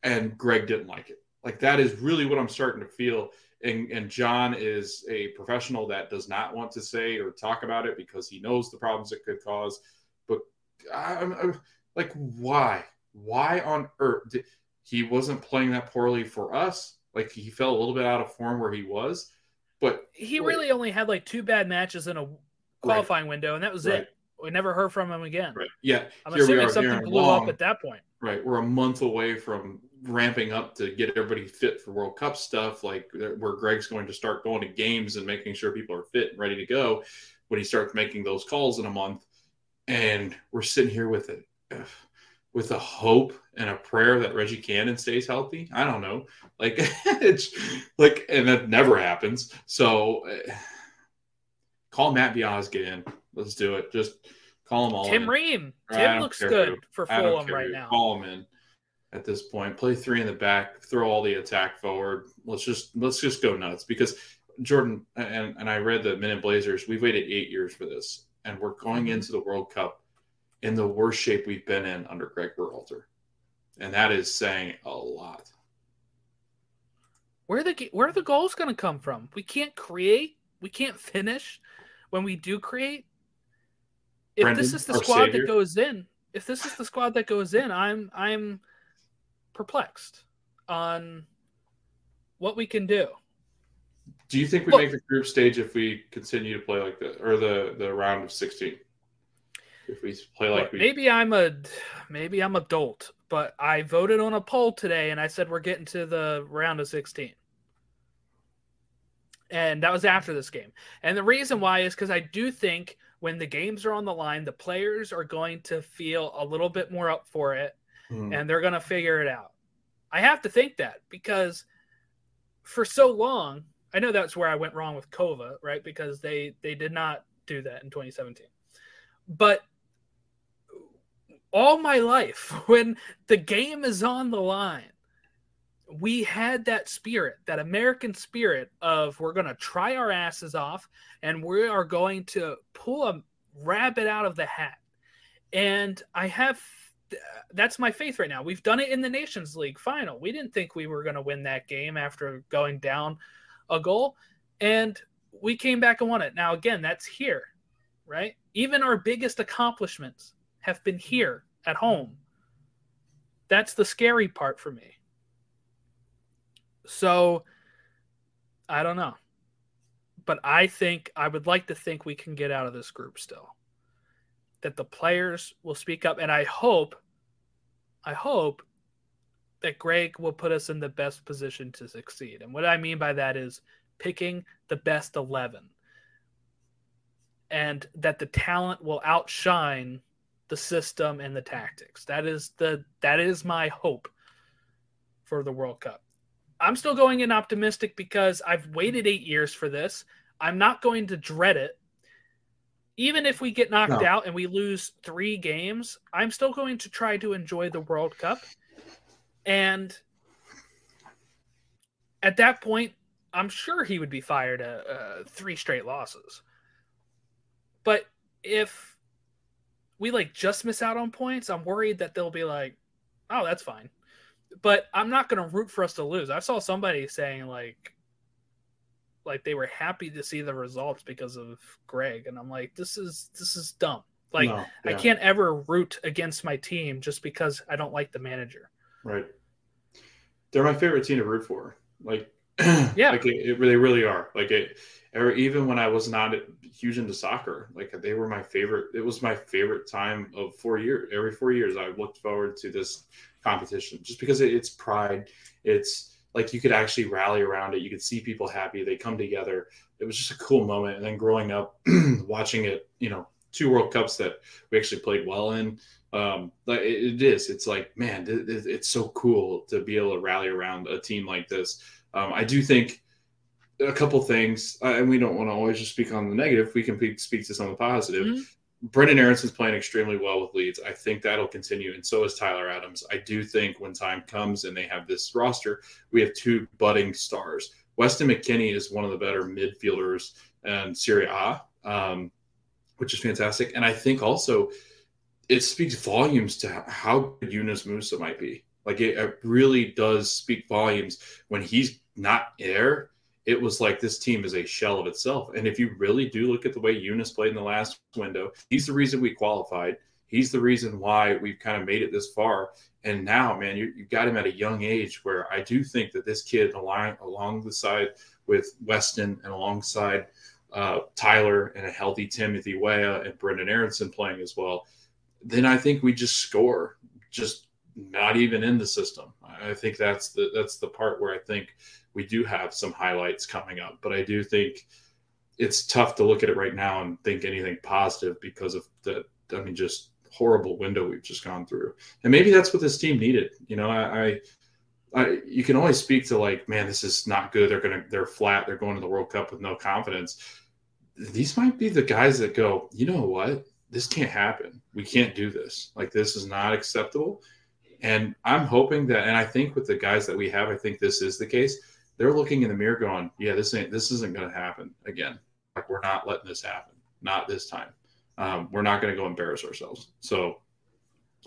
Speaker 6: And Greg didn't like it. Like that is really what I'm starting to feel. And and John is a professional that does not want to say or talk about it because he knows the problems it could cause. But I'm, I'm like, why? Why on earth? Did, he wasn't playing that poorly for us. Like he fell a little bit out of form where he was, but
Speaker 5: he really only had like two bad matches in a qualifying right. window, and that was right. it. We never heard from him again.
Speaker 6: Right. Yeah.
Speaker 5: I'm Here assuming something blew long, up at that point.
Speaker 6: Right. We're a month away from ramping up to get everybody fit for World Cup stuff, like uh, where Greg's going to start going to games and making sure people are fit and ready to go when he starts making those calls in a month. And we're sitting here with it with a hope and a prayer that Reggie Cannon stays healthy. I don't know. Like [LAUGHS] it's like and that never happens. So uh, Call Matt Biaz, get in. Let's do it. Just call him all.
Speaker 5: Tim
Speaker 6: in.
Speaker 5: Ream. Tim looks good for Fulham right now.
Speaker 6: Call him in at this point. Play three in the back. Throw all the attack forward. Let's just let's just go nuts because Jordan and and I read the Men in Blazers. We've waited eight years for this, and we're going mm-hmm. into the World Cup in the worst shape we've been in under Greg Berhalter, and that is saying a lot.
Speaker 5: Where the where are the goals going to come from? We can't create. We can't finish when we do create, if Brendan, this is the squad savior. that goes in, if this is the squad that goes in, I'm I'm perplexed on what we can do.
Speaker 6: Do you think we make the group stage if we continue to play like the or the the round of 16? If we play like
Speaker 5: we... maybe I'm a maybe I'm a dolt, but I voted on a poll today and I said we're getting to the round of 16. And that was after this game. And the reason why is because I do think when the games are on the line, the players are going to feel a little bit more up for it mm. and they're going to figure it out. I have to think that because for so long, I know that's where I went wrong with Couva, right? Because they they did not do that in 2017. But all my life, [LAUGHS] when the game is on the line, we had that spirit, that American spirit of we're going to try our asses off and we are going to pull a rabbit out of the hat. And I have that's my faith right now. We've done it in the Nations League final. We didn't think we were going to win that game after going down a goal, and we came back and won it. Now, again, that's here, right? Even our biggest accomplishments have been here at home. That's the scary part for me. So, I don't know. But I think I would like to think we can get out of this group still that the players will speak up and I hope I hope that Greg will put us in the best position to succeed. And what I mean by that is picking the best 11 and that the talent will outshine the system and the tactics. That is the that is my hope for the World Cup. I'm still going in optimistic because I've waited 8 years for this. I'm not going to dread it even if we get knocked no. out and we lose three games, I'm still going to try to enjoy the World Cup. And at that point, I'm sure he would be fired at uh, three straight losses. But if we like just miss out on points, I'm worried that they'll be like, "Oh, that's fine." But I'm not going to root for us to lose. I saw somebody saying like like they were happy to see the results because of Greg, and I'm like, this is this is dumb. Like no, yeah. I can't ever root against my team just because I don't like the manager.
Speaker 6: Right. They're my favorite team to root for. Like [CLEARS THROAT] yeah, like it, it, they really are. Like it, even when I was not huge into soccer, like they were my favorite. It was my favorite time of four years. Every four years, I looked forward to this competition just because it, it's pride. It's like you could actually rally around it. You could see people happy. They come together. It was just a cool moment. And then growing up, [CLEARS THROAT] watching it, you know, two World Cups that we actually played well in. Um, it, it is. It's like, man, it, it's so cool to be able to rally around a team like this. Um, I do think a couple things, uh, and we don't want to always just speak on the negative. We can speak to some of the positive. Mm-hmm. Brenden Aaronson's playing extremely well with Leeds. I think that'll continue, and so is Tyler Adams. I do think when time comes and they have this roster, we have two budding stars. Weston McKennie is one of the better midfielders in Serie A, um, which is fantastic. And I think also it speaks volumes to how good Yunus Musah might be. Like it, it really does speak volumes when he's not there it was like this team is a shell of itself. And if you really do look at the way Yunus played in the last window, he's the reason we qualified. He's the reason why we've kind of made it this far. And now, man, you, you got him at a young age where I do think that this kid along, along the side with Weston and alongside uh, Tyler and a healthy Timothy Weah and Brendan Aaronson playing as well, then I think we just score just not even in the system. I think that's the that's the part where I think we do have some highlights coming up. But I do think it's tough to look at it right now and think anything positive because of the, I mean, just horrible window we've just gone through. And maybe that's what this team needed. You know, I, I, I you can always speak to like, man, this is not good. They're gonna, they're flat. They're going to the World Cup with no confidence. These might be the guys that go, you know what? This can't happen. We can't do this. Like, this is not acceptable. And I'm hoping that, and I think with the guys that we have, I think this is the case they're looking in the mirror going, yeah, this ain't this isn't going to happen again. Like we're not letting this happen, not this time. Um, we're not going to go embarrass ourselves. So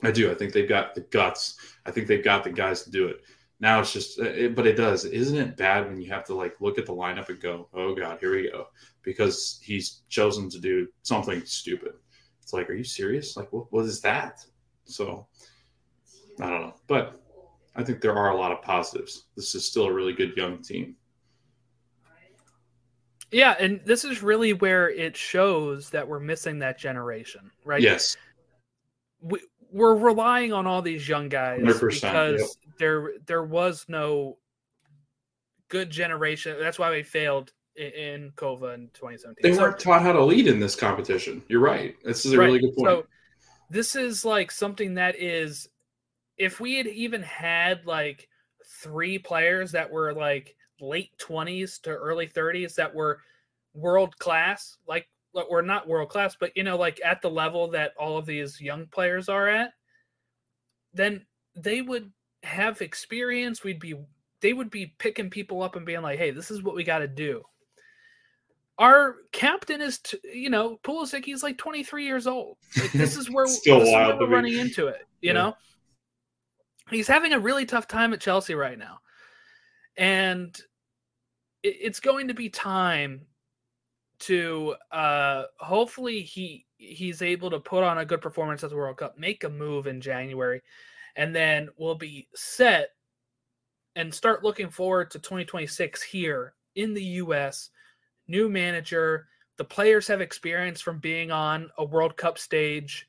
Speaker 6: I do. I think they've got the guts. I think they've got the guys to do it. Now it's just, uh, it, but it does. Isn't it bad when you have to like look at the lineup and go, oh God, here we go, because he's chosen to do something stupid. It's like, are you serious? Like, what, what is that? So I don't know, but I think there are a lot of positives. This is still a really good young team.
Speaker 5: Yeah, and this is really where it shows that we're missing that generation, right?
Speaker 6: Yes.
Speaker 5: We, we're relying on all these young guys
Speaker 6: 100%,
Speaker 5: because
Speaker 6: yep.
Speaker 5: there there was no good generation. That's why we failed in, in Couva in 2017.
Speaker 6: They weren't taught how to lead in this competition. You're right. This is a
Speaker 5: Right.
Speaker 6: really good point.
Speaker 5: So this is like something that is if we had even had like three players that were like late 20s to early 30s that were world class, like or not world class, but you know, like at the level that all of these young players are at, then they would have experience. We'd be they would be picking people up and being like, "Hey, this is what we got to do." Our captain is, t- you know, Pulisic. He's like 23 years old. Like, this is where, [LAUGHS]
Speaker 6: Still
Speaker 5: this is where
Speaker 6: wild
Speaker 5: we're running into it. You
Speaker 6: Yeah.
Speaker 5: know, he's having a really tough time at Chelsea right now, and it's going to be time to uh hopefully he he's able to put on a good performance at the World Cup, make a move in January, and then we'll be set and start looking forward to 2026 here in the US. New manager, the players have experience from being on a World Cup stage.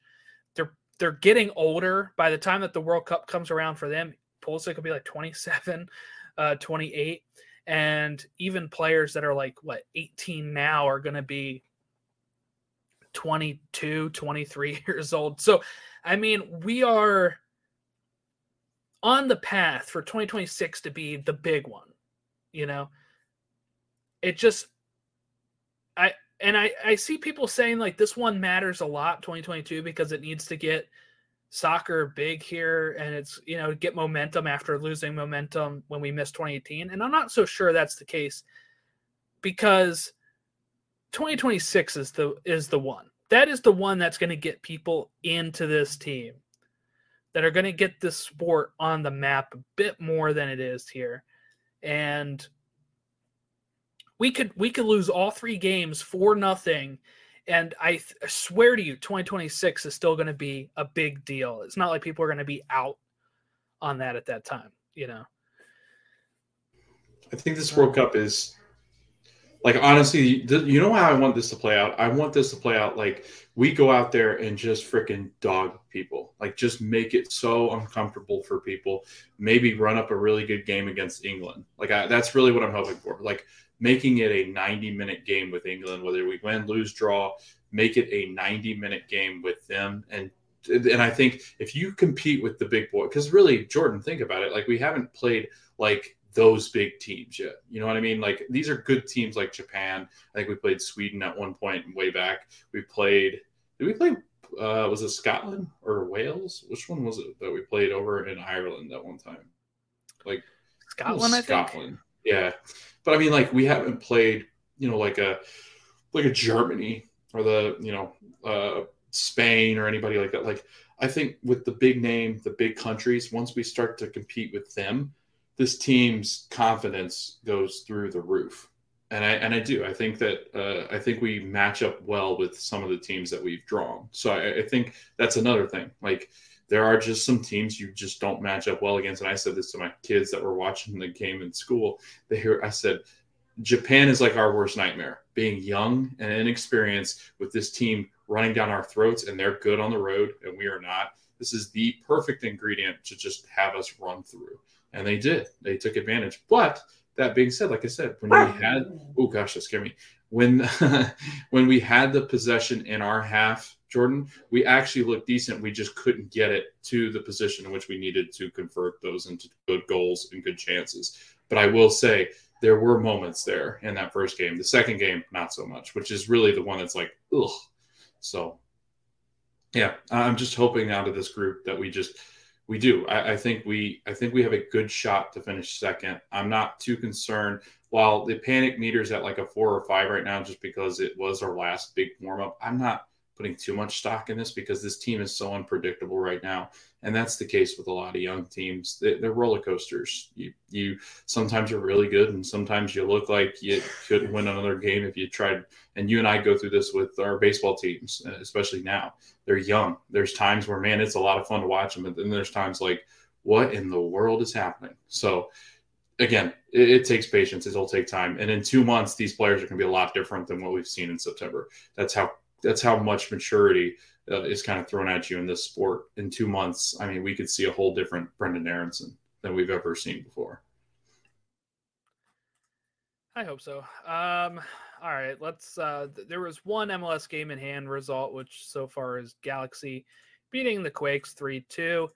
Speaker 5: They're getting older. By the time that the World Cup comes around for them. Pulisic will be like 27, uh, 28 and even players that are like what 18 now are going to be 22 23 [LAUGHS] years old. So i mean we are on the path for 2026 to be the big one you know? It just i and i i see people saying like this one matters a lot 2022 because it needs to get soccer big here and it's you know get momentum after losing momentum when we missed 2018 and i'm not so sure that's the case because 2026 is the is the one. That is the one that's going to get people into this team that are going to get this sport on the map a bit more than it is here. And we could we could lose all three games for nothing and I th- swear to you, 2026 is still going to be a big deal. It's not like people are going to be out on that at that time, you know.
Speaker 6: I think this World Cup is like honestly, th- you know how I want this to play out. I want this to play out like we go out there and just freaking dog people, like just make it so uncomfortable for people. Maybe run up a really good game against England. Like I, that's really what I'm hoping for. Like making it a 90 minute game with England, whether we win, lose, draw, make it a 90 minute game with them and and I think if you compete with the big boy, because really, Jordan, think about it. Like we haven't played like those big teams yet. You know what I mean? Like these are good teams like Japan. I think we played Sweden at one point way back. We played. Did we play? Uh, was it Scotland or Wales? Which one was it that we played over in Ireland at one time? Like
Speaker 5: Scotland, I think.
Speaker 6: Scotland. Yeah, but I mean, like we haven't played. You know, like a like a Germany or the you know uh, Spain or anybody like that. Like I think with the big name, the big countries, once we start to compete with them, this team's confidence goes through the roof. And I and I do. I think that uh, I think we match up well with some of the teams that we've drawn. So I, I think that's another thing. Like there are just some teams you just don't match up well against. And I said this to my kids that were watching the game in school. They hear I said, Japan is like our worst nightmare. Being young and inexperienced with this team running down our throats, and they're good on the road, and we are not. This is the perfect ingredient to just have us run through. And they did. They took advantage. But that being said, like I said, when we had oh gosh, that scared me. When [LAUGHS] when we had the possession in our half, Jordan, we actually looked decent. We just couldn't get it to the position in which we needed to convert those into good goals and good chances. But I will say there were moments there in that first game. The second game, not so much, which is really the one that's like, ugh. So, yeah, I'm just hoping out of this group that we just we do. I, I think we I think we have a good shot to finish second. I'm not too concerned. While the panic meter's at like a four or five right now, just because it was our last big warm up, I'm not putting too much stock in this because this team is so unpredictable right now, and that's the case with a lot of young teams. They, they're roller coasters. You you sometimes you're really good, and sometimes you look like you couldn't win another game if you tried. And you and I go through this with our baseball teams, uh, especially now. They're young. There's times where man, it's a lot of fun to watch them, and then there's times like, what in the world is happening? So again, it, it, takes patience. It'll take time, and in two months, these players are going to be a lot different than what we've seen in September. That's how that's how much maturity uh, is kind of thrown at you in this sport. In two months, I mean, we could see a whole different Brendan Aaronson than we've ever seen before.
Speaker 5: I hope so. Um, all right, let's. Uh, there was one MLS game in hand result, which so far is Galaxy beating the Quakes three two,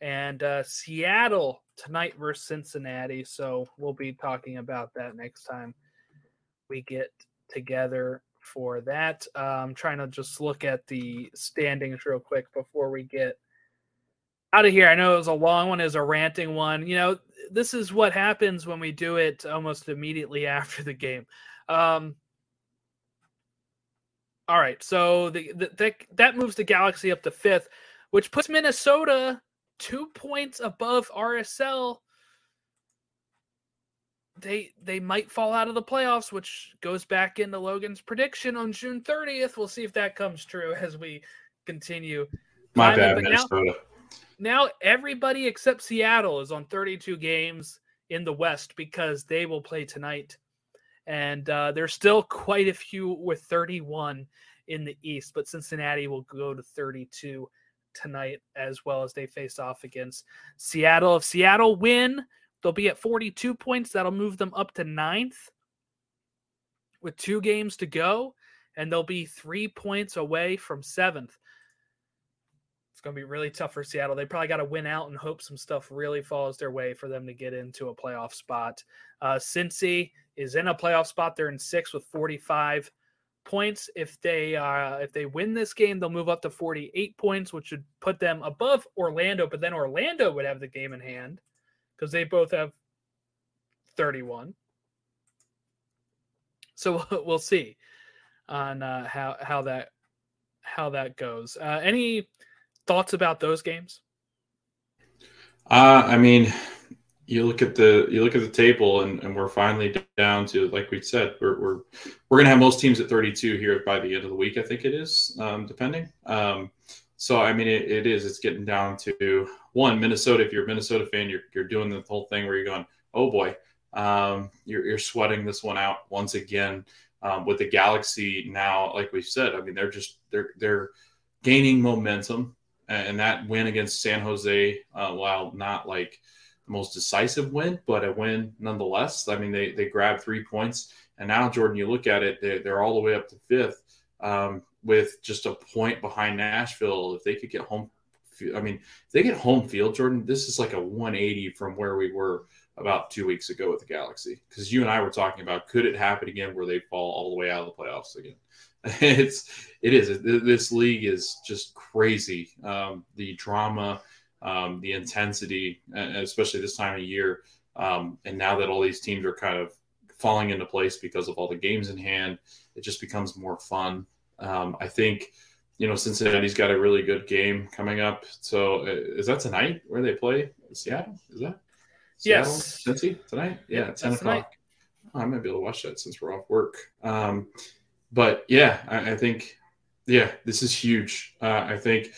Speaker 5: and uh, Seattle tonight versus Cincinnati. So we'll be talking about that next time we get together for that. I'm trying to just look at the standings real quick before we get out of here. I know it was a long one, is a ranting one. You know, this is what happens when we do it almost immediately [LAUGHS] after the game. Um, all right, so the, the, the, that moves the Galaxy up to fifth, which puts Minnesota two points above RSL. They they might fall out of the playoffs, which goes back into Logan's prediction on June 30th. We'll see if that comes true as we continue.
Speaker 6: My bad, Minnesota.
Speaker 5: Now, now everybody except Seattle is on 32 games in the West because they will play tonight. And uh, there's still quite a few with 31 in the East, but Cincinnati will go to 32 tonight as well as they face off against Seattle. If Seattle win, they'll be at 42 points. That'll move them up to ninth with two games to go, and they'll be three points away from seventh. It's going to be really tough for Seattle. They probably got to win out and hope some stuff really falls their way for them to get into a playoff spot. Uh, Cincy is in a playoff spot. They're in six with 45 points. If they uh, if they win this game, they'll move up to 48 points, which would put them above Orlando. But then Orlando would have the game in hand because they both have 31. So [LAUGHS] we'll see on uh, how how that how that goes. Uh, any thoughts about those games?
Speaker 6: Uh, I mean, you look at the you look at the table, and, and we're finally down to like we said, we're we're we're gonna have most teams at 32 here by the end of the week. I think it is, um, depending. Um, so I mean, it, it is. It's getting down to one Minnesota. If you're a Minnesota fan, you're you're doing the whole thing where you're going, oh boy, um, you're you're sweating this one out once again. Um, with the Galaxy now, like we said, I mean, they're just they're they're gaining momentum and that win against San Jose, uh, while not like the most decisive win, but a win nonetheless. I mean, they they grabbed three points, and now Jordan, you look at it, they're, they're all the way up to fifth, um, with just a point behind Nashville. If they could get home, I mean, if they get home field, Jordan, this is like a 180 from where we were about two weeks ago with the Galaxy. Because you and I were talking about could it happen again where they fall all the way out of the playoffs again? [LAUGHS] it's it is this league is just crazy. Um, the drama, um, the intensity, especially this time of year, um, and now that all these teams are kind of falling into place because of all the games in hand, it just becomes more fun. Um, I think you know Cincinnati's got a really good game coming up. So uh, is that tonight where they play Seattle? Is that
Speaker 5: Seattle, yes
Speaker 6: Cincy tonight? Yeah, yeah ten o'clock. Oh, I might be able to watch that since we're off work. Um, but yeah, I, I, think yeah, this is huge. Uh, I think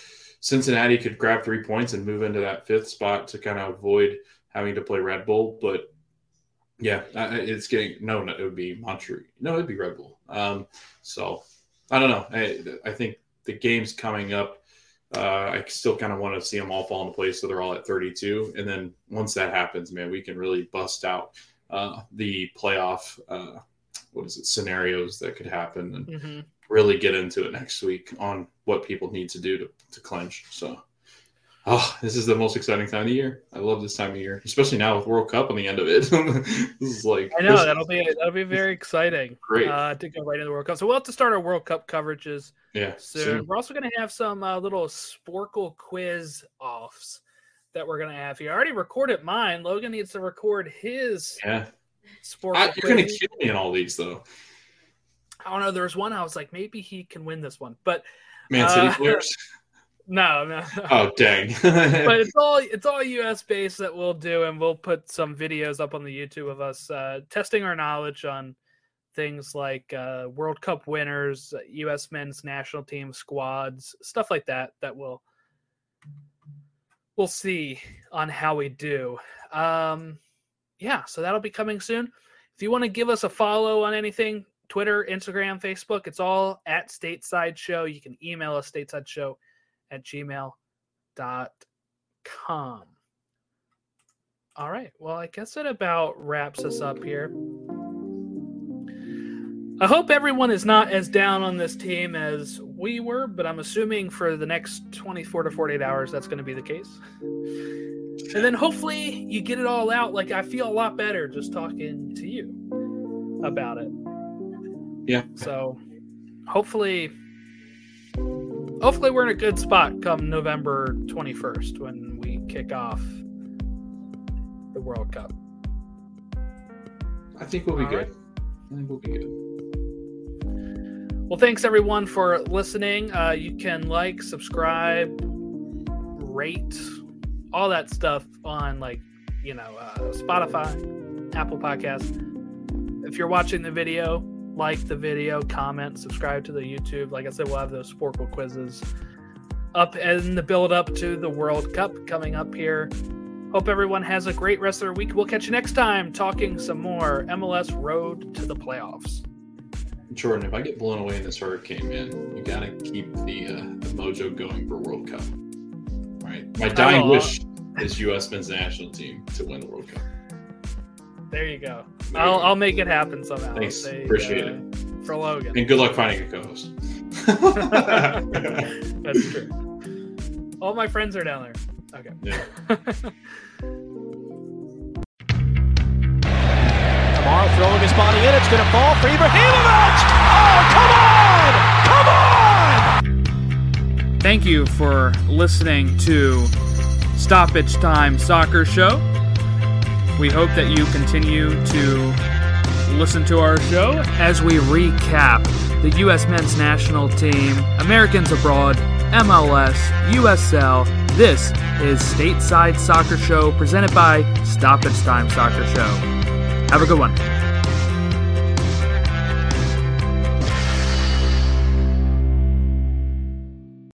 Speaker 6: Cincinnati could grab three points and move into that fifth spot to kind of avoid having to play Red Bull. But yeah, it's getting no, no, it would be Montreal. No, it'd be Red Bull. Um, so I don't know. I, I think the games coming up. Uh, I still kind of want to see them all fall into place so they're all at 32. And then once that happens, man, we can really bust out uh, the playoff uh, what is it scenarios that could happen and mm-hmm. really get into it next week on what people need to do to, to clinch. So, oh, this is the most exciting time of year. I love this time of year, especially now with World Cup on the end of it. [LAUGHS] this is like
Speaker 5: I know that'll be that'll be very exciting.
Speaker 6: Great
Speaker 5: uh, to go right into the World Cup. So we'll have to start our World Cup coverages.
Speaker 6: Yeah,
Speaker 5: soon. soon. We're also going to have some uh, little Sporcle quiz offs that we're going to have here. I already recorded mine. Logan needs to record his.
Speaker 6: Yeah sport. I, you're going to kill me in all these, though.
Speaker 5: I don't know. There was one I was like, maybe he can win this one, but
Speaker 6: Man City uh, players. [LAUGHS]
Speaker 5: No, no. [LAUGHS]
Speaker 6: Oh dang! [LAUGHS]
Speaker 5: but it's all it's all U.S. based that we'll do, and we'll put some videos up on the YouTube of us uh, testing our knowledge on things like uh, World Cup winners, U.S. men's national team squads, stuff like that. That we'll we'll see on how we do. Um, yeah, so that'll be coming soon. If you want to give us a follow on anything, Twitter, Instagram, Facebook, it's all at Stateside Show. You can email us stateside show at gmail.com. All right. Well, I guess that about wraps us up here. I hope everyone is not as down on this team as we were, but I'm assuming for the next 24 to 48 hours that's going to be the case. And then hopefully you get it all out. Like I feel a lot better just talking to you about it.
Speaker 6: Yeah.
Speaker 5: So hopefully hopefully we're in a good spot come November 21st when we kick off the World Cup.
Speaker 6: I think we'll be
Speaker 5: All
Speaker 6: good.
Speaker 5: right.
Speaker 6: I think we'll be good.
Speaker 5: Well, thanks everyone for listening. Uh, you can like, subscribe, rate, all that stuff on like, you know, uh, Spotify, Apple Podcasts. If you're watching the video, like the video, comment, subscribe to the YouTube. Like I said, we'll have those Sporcle quizzes up in the build up to the World Cup coming up here. Hope everyone has a great rest of their week. We'll catch you next time talking some more MLS Road to the Playoffs.
Speaker 6: Jordan, if I get blown away in this hurricane, man, you gotta keep the, uh, the mojo going for World Cup. Right? My dying wish is U.S. men's national team to win the World Cup.
Speaker 5: There you go. I'll. I'll make it happen somehow.
Speaker 6: Thanks.
Speaker 5: Say,
Speaker 6: Appreciate
Speaker 5: uh, For Logan.
Speaker 6: And good luck finding a co-host. [LAUGHS]
Speaker 5: That's true. All my friends are down there. Okay.
Speaker 6: yeah. [LAUGHS]
Speaker 1: Tomorrow throwing his body in. It's going to fall for Ibrahimovic. Oh, come on! Come on!
Speaker 3: Thank you for listening to Stoppage Time Soccer Show. We hope that you continue to listen to our show as we recap the U.S. men's national team, Americans abroad, MLS, USL. This is Stateside Soccer Show presented by Stop Stoppage Time Soccer Show. Have a good one.